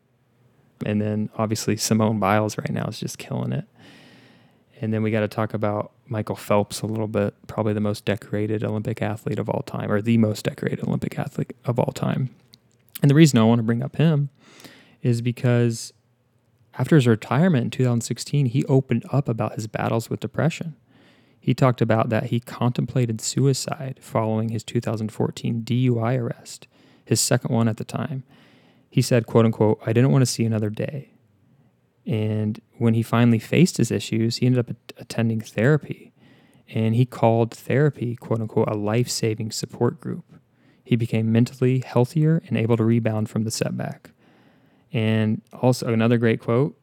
And then obviously Simone Biles right now is just killing it. And then we got to talk about Michael Phelps a little bit, probably the most decorated Olympic athlete of all time, or the most decorated Olympic athlete of all time. And the reason I want to bring up him is because after his retirement in 2016, he opened up about his battles with depression. He talked about that he contemplated suicide following his 2014 DUI arrest, his second one at the time. He said, quote unquote, I didn't want to see another day. And when he finally faced his issues, he ended up attending therapy. And he called therapy, quote unquote, a life saving support group. He became mentally healthier and able to rebound from the setback. And also, another great quote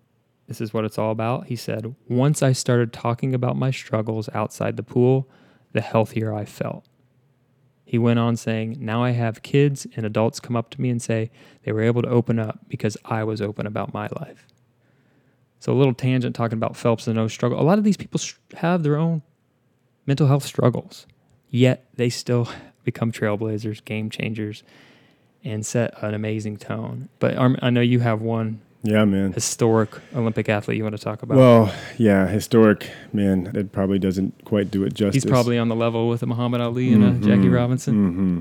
this is what it's all about. He said, Once I started talking about my struggles outside the pool, the healthier I felt. He went on saying, Now I have kids and adults come up to me and say they were able to open up because I was open about my life. So, a little tangent talking about Phelps and no struggle. A lot of these people have their own mental health struggles, yet they still *laughs* become trailblazers, game changers, and set an amazing tone. But I know you have one yeah, man. Historic Olympic athlete you want to talk about? Well, yeah, historic, man. It probably doesn't quite do it justice. He's probably on the level with a Muhammad Ali and mm-hmm. a Jackie Robinson. Mm-hmm.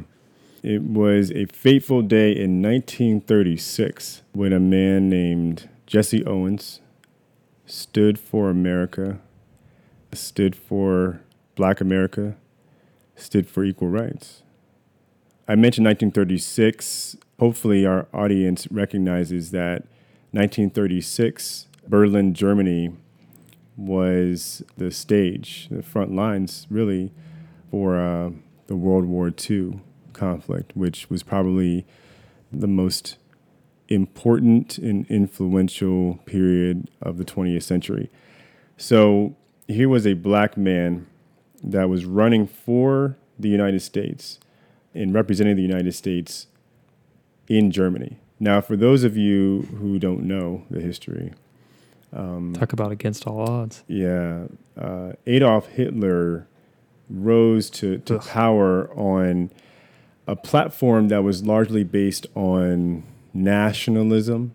It was a fateful day in 1936 when a man named Jesse Owens stood for America, stood for Black America, stood for equal rights. I mentioned 1936. Hopefully, our audience recognizes that 1936, Berlin, Germany was the stage, the front lines, really, for uh, the World War II conflict, which was probably the most important and influential period of the 20th century. So here was a black man that was running for the United States and representing the United States in Germany. Now, for those of you who don't know the history, um, talk about against all odds. Yeah, uh, Adolf Hitler rose to, to power on a platform that was largely based on nationalism,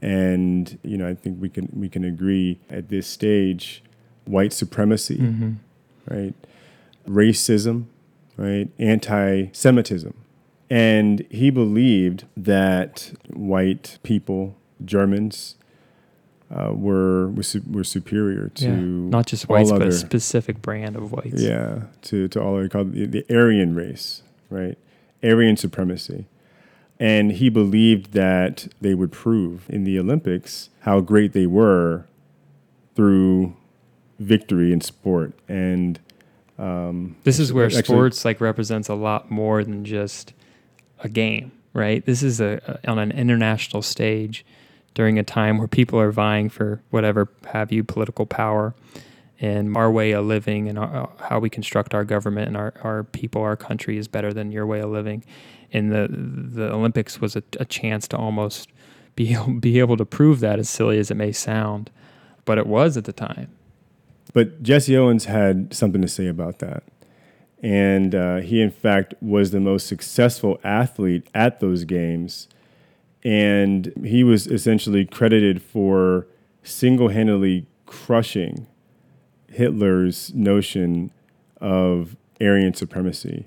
and you know I think we can we can agree at this stage, white supremacy, mm-hmm. right, racism, right, anti-Semitism and he believed that white people, Germans, uh, were, were were superior to yeah, not just whites, but a specific brand of whites. Yeah, to to all other called the, the Aryan race, right? Aryan supremacy, and he believed that they would prove in the Olympics how great they were through victory in sport and. Um, this is where actually, sports like represents a lot more than just a game, right? This is a, a, on an international stage during a time where people are vying for whatever have you political power and our way of living and our, how we construct our government and our, our people, our country is better than your way of living. And the the Olympics was a, a chance to almost be *laughs* be able to prove that, as silly as it may sound, but it was at the time. But Jesse Owens had something to say about that. And uh, he, in fact, was the most successful athlete at those games. And he was essentially credited for single handedly crushing Hitler's notion of Aryan supremacy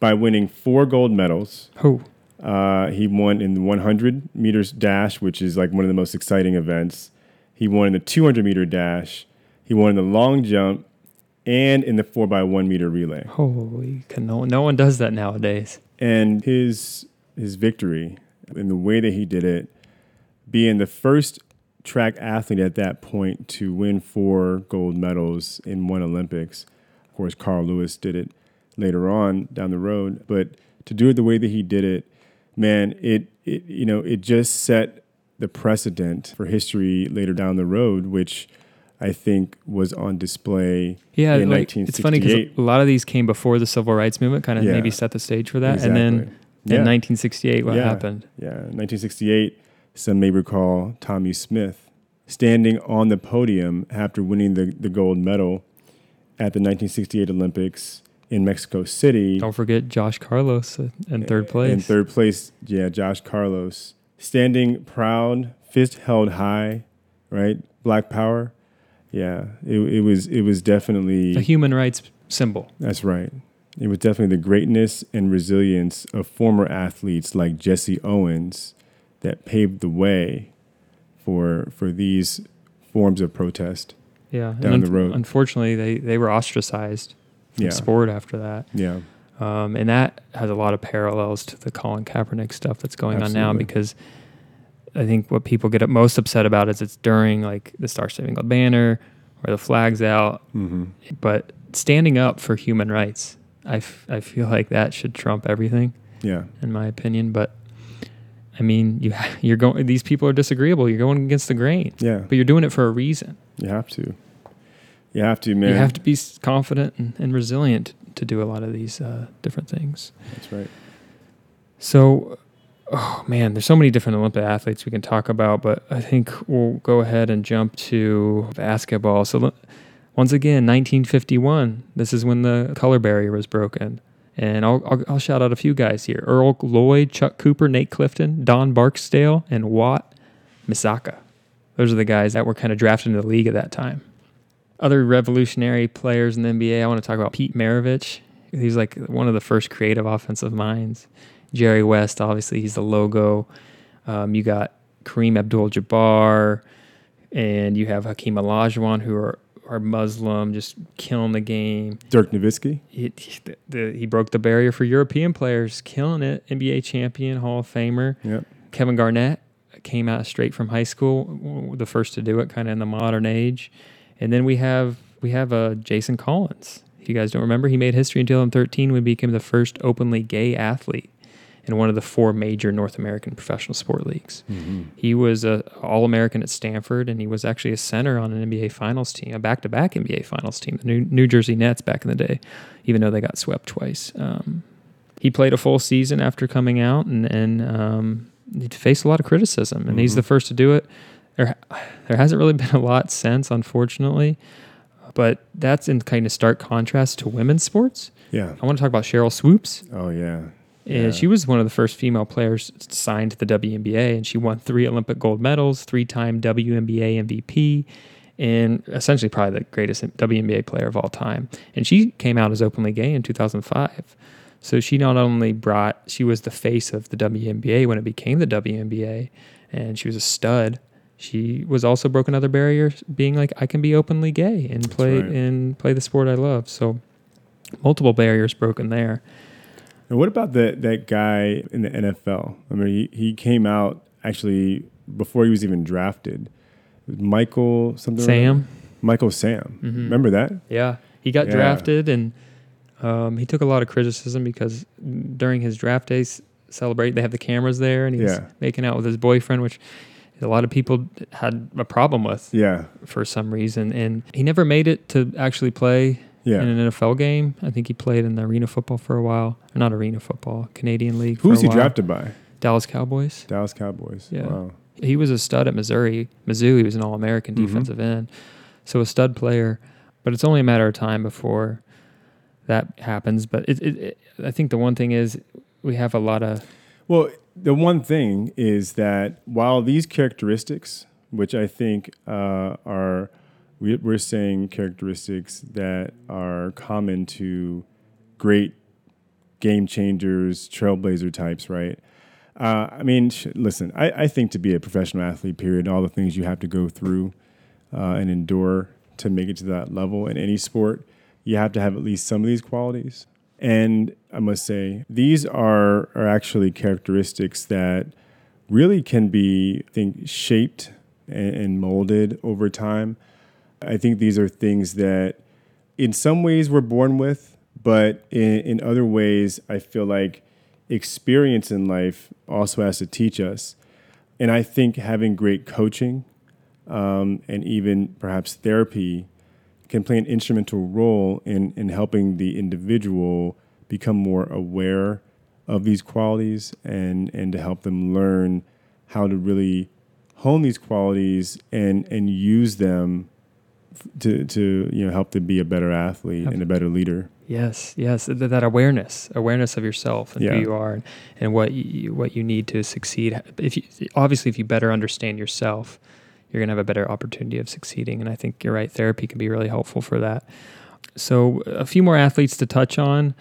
by winning four gold medals. Who? Uh, he won in the 100 meters dash, which is like one of the most exciting events. He won in the 200 meter dash. He won in the long jump and in the four by one meter relay. Holy, no, no one does that nowadays. And his his victory and the way that he did it, being the first track athlete at that point to win four gold medals in one Olympics. Of course, Carl Lewis did it later on down the road, but to do it the way that he did it, man, it, it you know it just set the precedent for history later down the road, which I think was on display Yeah, in like, it's funny because a lot of these came before the civil rights movement, kind of Yeah. maybe set the stage for that. And then Yeah. in 1968, what Yeah. happened? Yeah, 1968, some may recall Tommie Smith standing on the podium after winning the, the gold medal at the 1968 Olympics in Mexico City. Don't forget Josh Carlos in third place. In third place, yeah, Josh Carlos. Standing proud, fist held high, right? Black power. Yeah, it, it was it was definitely a human rights symbol. That's right. It was definitely the greatness and resilience of former athletes like Jesse Owens that paved the way for for these forms of protest. Yeah, Down the road. Unfortunately, they they were ostracized from Yeah. sport after that, Yeah. um, and that has a lot of parallels to the Colin Kaepernick stuff that's going on now because. I think what people get most upset about is it's during like the Star Spangled Banner or the flag's out, hmm but standing up for human rights, I, f- I feel like that should trump everything. Yeah. in my opinion. But I mean, you you're going. These people are disagreeable. You're going against the grain, Yeah. but you're doing it for a reason. You have to. You have to, man. You have to be confident and, and resilient to do a lot of these uh, different things. That's right. So, oh man, there's so many different Olympic athletes we can talk about, but I think we'll go ahead and jump to basketball. So, once again, 1951. This is when the color barrier was broken. And I'll, I'll, I'll shout out a few guys here Earl Lloyd, Chuck Cooper, Nate Clifton, Don Barksdale, and Wat Misaka. Those are the guys that were kind of drafted into the league at that time. Other revolutionary players in the NBA, I want to talk about Pete Maravich. He's like one of the first creative offensive minds. Jerry West, obviously, he's the logo. Um, you got Kareem Abdul-Jabbar, and you have Hakeem Olajuwon, who are, are Muslim, just killing the game. Dirk Nowitzki. He, the, the, he broke the barrier for European players, killing it. NBA champion, Hall of Famer. Yep. Kevin Garnett came out straight from high school, the first to do it, kind of in the modern age. And then we have we have uh, Jason Collins. If you guys don't remember, he made history until in 2013 when he became the first openly gay athlete in one of the four major North American professional sport leagues. He was a All American at Stanford, and he was actually a center on an NBA Finals team, a back-to-back NBA Finals team, the New, New Jersey Nets back in the day, even though they got swept twice. Um, he played a full season after coming out, and and um, he faced a lot of criticism, and he's Mhm. the first to do it. There, there hasn't really *laughs* been a lot since, unfortunately, but that's in kind of stark contrast to women's sports. Yeah. I want to talk about Sheryl Swoopes. Oh yeah. And Yeah. she was one of the first female players signed to the WNBA, and she won three Olympic gold medals, three-time WNBA MVP, and essentially probably the greatest WNBA player of all time. And she came out as openly gay in 2005. So she not only brought, she was the face of the WNBA when it became the WNBA, and she was a stud. She was also broke another barrier, being like, I can be openly gay and play right. and play the sport I love. So multiple barriers broken there. And what about that that guy in the NFL? I mean, he, he came out actually before he was even drafted. Michael something. Sam. Michael Sam. Mhm. Remember that? Yeah, he got Yeah. drafted, and um, he took a lot of criticism because during his draft days celebrate, they have the cameras there, and he's Yeah. making out with his boyfriend, which a lot of people had a problem with Yeah. for some reason. And he never made it to actually play Yeah. in an NFL game. I think he played in the arena football for a while, not arena football, Canadian League. Who was he while. drafted by? Dallas Cowboys. Dallas Cowboys. Yeah. Wow. He was a stud at Missouri. Mizzou, he was an All American Mhm. defensive end. So a stud player. But it's only a matter of time before that happens. But it, it, it, I think the one thing is we have a lot of. Well, the one thing is that while these characteristics, which I think uh, are, we, we're saying characteristics that are common to great game changers, trailblazer types, right? Uh, I mean, sh- listen, I, I think to be a professional athlete, period, all the things you have to go through uh, and endure to make it to that level in any sport, you have to have at least some of these qualities. And I must say, these are, are actually characteristics that really can be, I think, shaped and, and molded over time. I think these are things that, in some ways, we're born with, but in, in other ways, I feel like experience in life also has to teach us. And I think having great coaching um, and even perhaps therapy can play an instrumental role in, in helping the individual become more aware of these qualities and, and to help them learn how to really hone these qualities and, and use them to, to you know help to be a better athlete and a better leader. Yes, yes, th- that awareness, awareness of yourself and Yeah. who you are, and, and what you, what you need to succeed. If you obviously, if you better understand yourself, you're gonna have a better opportunity of succeeding. And I think you're right. Therapy can be really helpful for that. So, a few more athletes to touch on.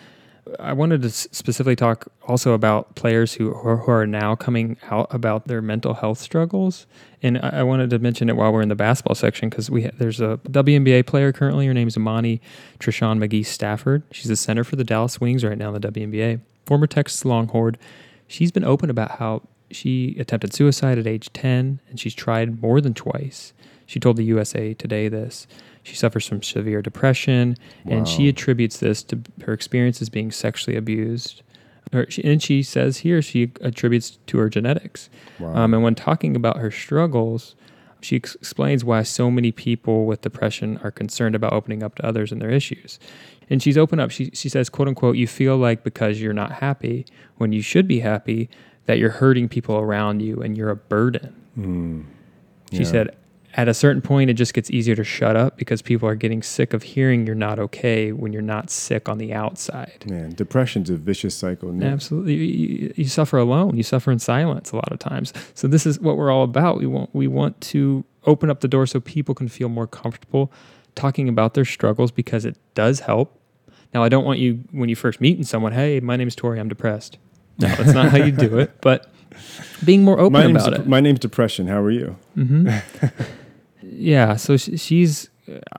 I wanted to specifically talk also about players who, are- who are now coming out about their mental health struggles. And I, I wanted to mention it while we're in the basketball section because we ha- there's a WNBA player currently. Her name is Imani Trishawn McGee Stafford. She's the center for the Dallas Wings right now in the WNBA. Former Texas Longhorn. She's been open about how she attempted suicide at age 10 and she's tried more than twice. She told the USA Today this. She suffers from severe depression and she attributes this to her experiences being sexually abused. Her, she, and she says here she attributes to her genetics. Wow. Um, and when talking about her struggles, she ex- explains why so many people with depression are concerned about opening up to others and their issues. And she's open up. She, she says, quote unquote, you feel like because you're not happy when you should be happy that you're hurting people around you and you're a burden. Mm. She Yeah. said, at a certain point, it just gets easier to shut up because people are getting sick of hearing you're not okay when you're not sick on the outside. Man, depression's a vicious cycle. Nick. Absolutely, you, you- you suffer alone. You suffer in silence a lot of times. So this is what we're all about. We want we want to open up the door so people can feel more comfortable talking about their struggles because it does help. Now, I don't want you when you first meet someone. Hey, my name's Tori. I'm depressed. No, that's not how you do it. *laughs* But being more open My name's, about it. my name's Depression. How are you? Mm-hmm. *laughs* yeah so sh- she's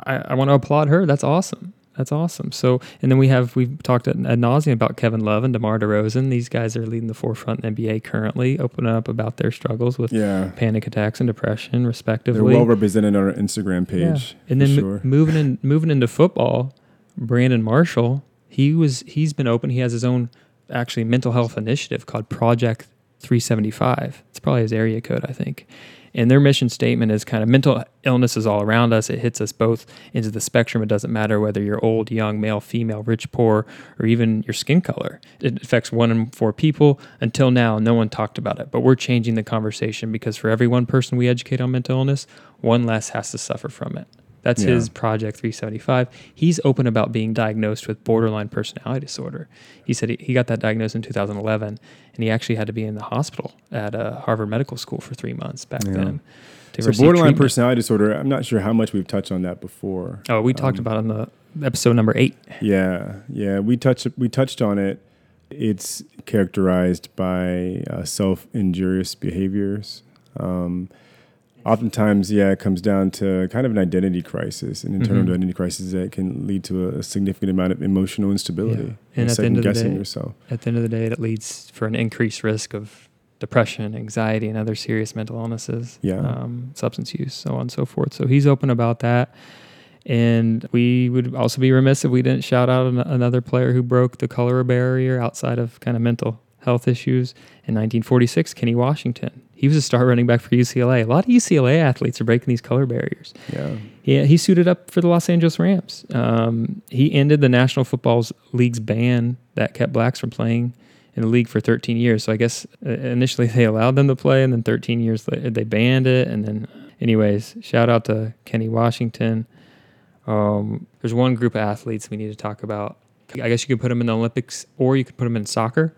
i, I want to applaud her that's awesome that's awesome so and then we have we've talked at, ad nauseum about kevin love and demar DeRozan. these guys are leading the forefront in the nba currently opening up about their struggles with Yeah. panic attacks and depression respectively. They're well represented on our Instagram Yeah. page. and then sure. moving in moving into football brandon marshall he was he's been open he has his own actually mental health initiative called project 375 it's probably his area code i think. And their mission statement is kind of mental illness is all around us. It hits us both into the spectrum. It doesn't matter whether you're old young male female rich poor or even your skin color. It affects one in four people. Until now no one talked about it. But we're changing the conversation because for every one person we educate on mental illness one less has to suffer from it that's Yeah. his Project 375. He's open about being diagnosed with borderline personality disorder. He said he, he got that diagnosed in 2011, and he actually had to be in the hospital at uh, Harvard Medical School for three months back Yeah. then. So borderline treatment. personality disorder. I'm not sure how much we've touched on that before. Oh, we talked about it in the episode number eight. Yeah, yeah, we touched we touched on it. It's characterized by uh, self injurious behaviors. Um, oftentimes, yeah, it comes down to kind of an identity crisis, an internal Mhm. identity crisis that can lead to a, significant amount of emotional instability Yeah. And at the end second of the guessing day- yourself. At the end of the day, it leads for an increased risk of depression, anxiety, and other serious mental illnesses, Yeah. um, substance use, so on and so forth. So he's open about that. And we would also be remiss if we didn't shout out an- another player who broke the color barrier outside of kind of mental health issues in 1946, Kenny Washington. He was a star running back for UCLA. A lot of UCLA athletes are breaking these color barriers. Yeah, Yeah, he suited up for the Los Angeles Rams. Um, he ended the National Football League's ban that kept blacks from playing in the league for 13 years. So I guess uh, initially they allowed them to play, and then 13 years later they banned it. And then, anyways, shout out to Kenny Washington. Um, there's one group of athletes we need to talk about. I guess you could put them in the Olympics, or you could put them in soccer.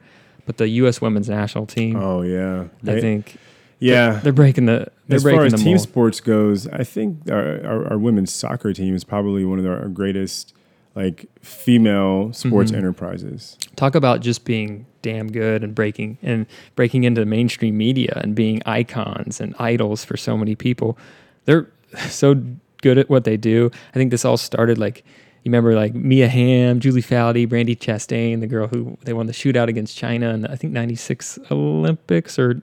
But the U.S. women's national team, oh yeah, I They- think, yeah. they're breaking the they're as breaking far as team mold. sports goes, I think our, our, our women's soccer team is probably one of our greatest like female sports Mhm. enterprises. talk about just being damn good and breaking and breaking into mainstream media and being icons and idols for so many people. They're *laughs* so good at what they do. I think this all started like you remember like Mia Hamm, Julie Foudy, Brandi Chastain, the girl who they won the shootout against China in the, I think 96 Olympics or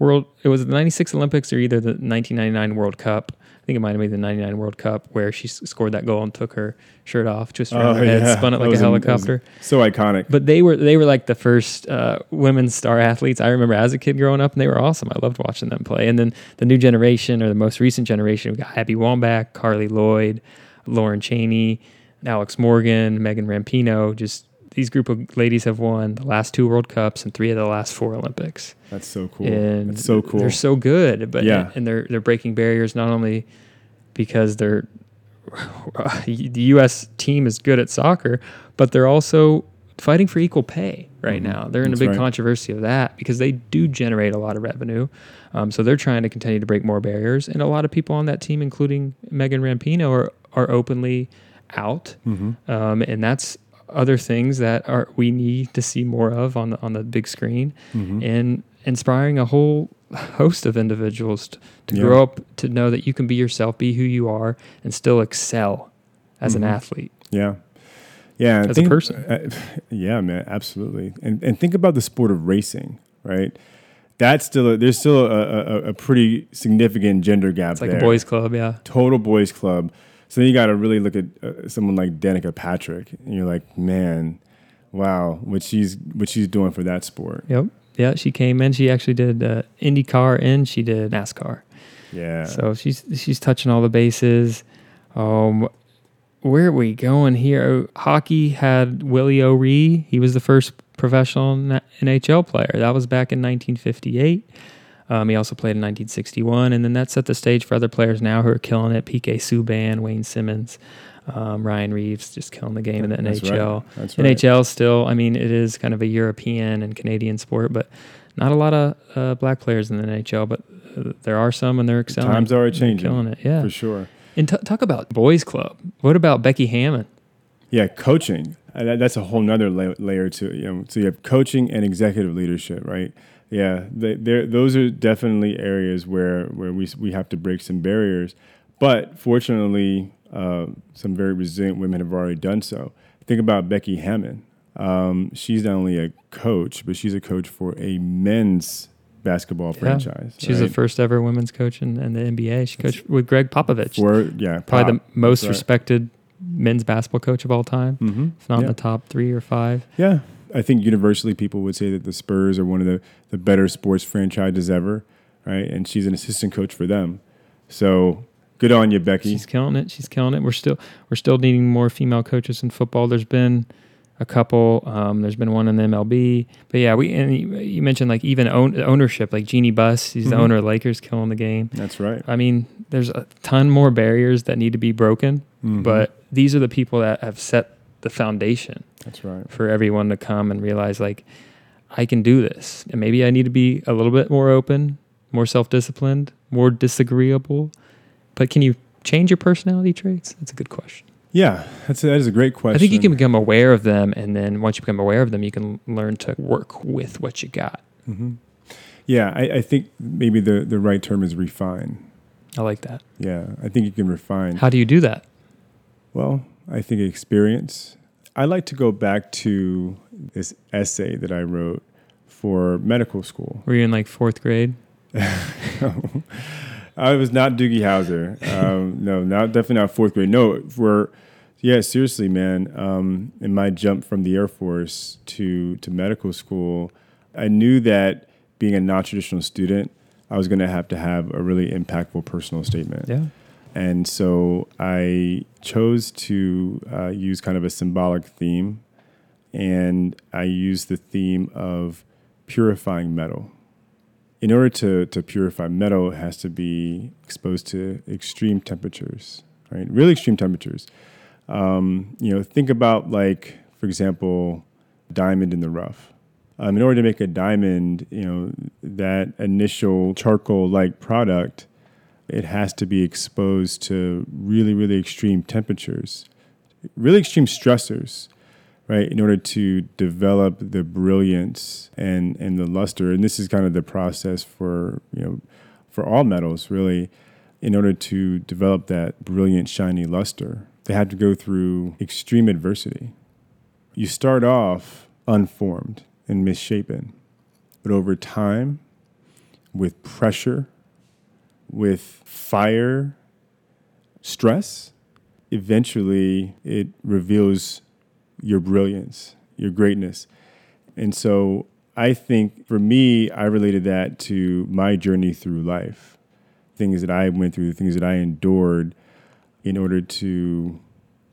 World it was the 96 Olympics or either the 1999 World Cup. I think it might have been the '99 World Cup where she scored that goal and took her shirt off, just Oh, her head, yeah. spun it like a that was helicopter. So iconic. But they were they were like the first uh, women's star athletes I remember as a kid growing up, and they were awesome. I loved watching them play. And then the new generation or the most recent generation, we got Abby Wambach, Carli Lloyd, Lauren Cheney, Alex Morgan, Megan Rampino. Just these group of ladies have won the last two World Cups and three of the last four Olympics. That's so cool. And That's so cool. They're so good, but Yeah. and they're they're breaking barriers not only because they're the U.S. team is good at soccer, but they're also fighting for equal pay right Mhm. now. They're in That's a big right. controversy of that because they do generate a lot of revenue. Um, so they're trying to continue to break more barriers, and a lot of people on that team, including Megan Rampino, are are openly out, Mhm. um, and that's other things that are we need to see more of on the on the big screen Mhm. and inspiring a whole host of individuals t- to Yeah. grow up to know that you can be yourself, be who you are, and still excel as an Mhm. athlete. Yeah. Yeah. As a think- person. uh, *sighs* yeah, man, absolutely. And and think about the sport of racing, right? That's still a, there's still a, a, a pretty significant gender gap It's like there. a boys' club, yeah. total boys club. So then you got to really look at uh, someone like Danica Patrick, and you're like, man, wow, what she's what she's doing for that sport. Yep. Yeah, she came in. She actually did uh, IndyCar and she did NASCAR. Yeah. So she's she's touching all the bases. Um, where are we going here? Hockey had Willie O'Ree. He was the first professional NHL player. That was back in 1958. Um, he also played in 1961, and then that set the stage for other players now who are killing it. PK Subban, Wayne Simmonds, um, Ryan Reaves, just killing the game in the That's right. NHL. That's right. NHL still, I mean, it is kind of a European and Canadian sport, but not a lot of uh, black players in the NHL. But uh, there are some, and they're excelling. Times are They're changing, killing it. Yeah. for sure. And t- talk about boys club. What about Becky Hammon? Yeah, coaching. That, that's a whole nother la- layer to you know. So you have coaching and executive leadership, right? Yeah, they, those are definitely areas where where we we have to break some barriers. But fortunately, uh, some very resilient women have already done so. Think about Becky Hammon. Um, she's not only a coach, but she's a coach for a men's basketball franchise. She was right? the first ever women's coach in, in the NBA. She coached with Gregg Popovich, for yeah, probably Pop. the most right. respected men's basketball coach of all time, Mhm. if not in the top three or five. Yeah, I think universally people would say that the Spurs are one of the, the better sports franchises ever, right? And she's an assistant coach for them. So good on you, Becky. She's killing it. She's killing it. We're still we're still needing more female coaches in football. There's been a couple. Um, there's been one in the MLB. But yeah, we and you mentioned like even own, ownership, like Jeanie Buss. He's the Mhm. owner of Lakers, killing the game. That's right. I mean, there's a ton more barriers that need to be broken, Mhm. but these are the people that have set the foundation that's right. for everyone to come and realize like I can do this. And maybe I need to be a little bit more open, more self-disciplined, more disagreeable. But can you change your personality traits? That's a good question. Yeah, that's that is a great question. I think you can become aware of them and then once you become aware of them, you can learn to work with what you got. hmm Yeah, I, I think maybe the the right term is refine. I like that. Yeah, I think you can refine. How do you do that? Well, I think experience. I like to go back to this essay that I wrote for medical school. Were you in like fourth grade? *laughs* I was not Doogie Howser. Um, no, not definitely not fourth grade. No, for yeah, seriously, man. Um, in my jump from the Air Force to to medical school, I knew that being a non-traditional student, I was going to have to have a really impactful personal statement. Yeah. And so I chose to uh, use kind of a symbolic theme, and I used the theme of purifying metal. In order to, to purify metal, it has to be exposed to extreme temperatures, right? Really extreme temperatures. Um, you know, think about like, for example, diamond in the rough. Um, in order to make a diamond, you know, that initial charcoal-like product it has to be exposed to really, really extreme temperatures, really extreme stressors, right, in order to develop the brilliance and, and the luster. And this is kind of the process for, you know, for all metals, really, in order to develop that brilliant, shiny luster. They had to go through extreme adversity. You start off unformed and misshapen, but over time, with pressure, with fire stress, eventually it reveals your brilliance, your greatness. And so I think for me, I related that to my journey through life, things that I went through, things that I endured in order to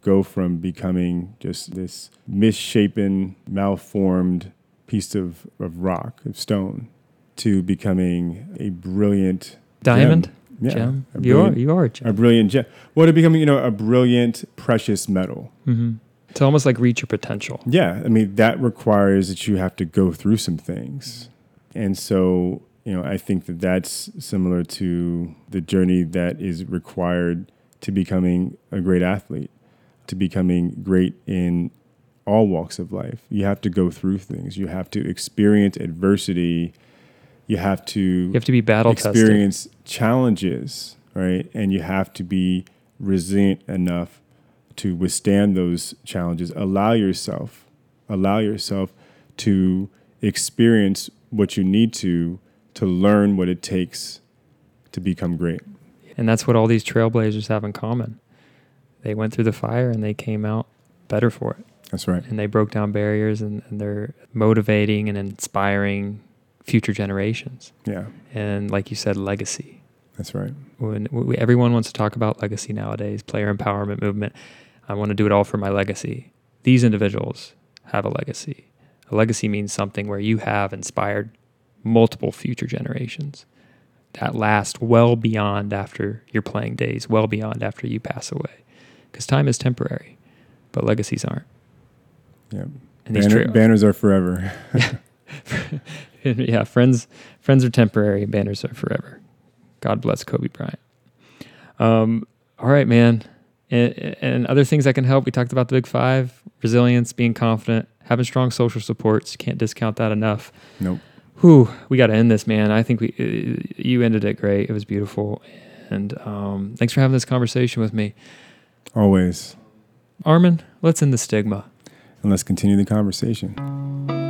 go from becoming just this misshapen, malformed piece of, of rock, of stone, to becoming a brilliant Diamond, gem. Yeah, gem. a You are you are a gem. a brilliant gem. Well, to becoming, you know, a brilliant, precious metal. hmm To almost like reach your potential. Yeah, I mean that requires that you have to go through some things, and so you know I think that that's similar to the journey that is required to becoming a great athlete, to becoming great in all walks of life. You have to go through things. You have to experience adversity. You have to You have to be battle tested. experience challenges, right? And you have to be resilient enough to withstand those challenges. Allow yourself, allow yourself to experience what you need to to learn what it takes to become great. And that's what all these trailblazers have in common. They went through the fire and they came out better for it. That's right. And they broke down barriers and, and they're motivating and inspiring future generations. Yeah, And like you said, legacy. that's right. When we, everyone wants to talk about legacy nowadays, player empowerment movement, I want to do it all for my legacy. These individuals have a legacy. A legacy means something where you have inspired multiple future generations that last well beyond after your playing days, well beyond after you pass away. Because time is temporary, but legacies aren't. Yeah, And these Banner, banners are forever. *laughs* *laughs* *laughs* *laughs* yeah, friends friends are temporary, banners are forever. God bless Kobe Bryant. Um, all right, man. And, and other things that can help. We talked about the big five: resilience, being confident, having strong social supports. Can't discount that enough. nope. Whew, we got to end this, man. I think we uh, you ended it great. It was beautiful, and um, thanks for having this conversation with me, Always. Armin. Let's end the stigma. And let's continue the conversation.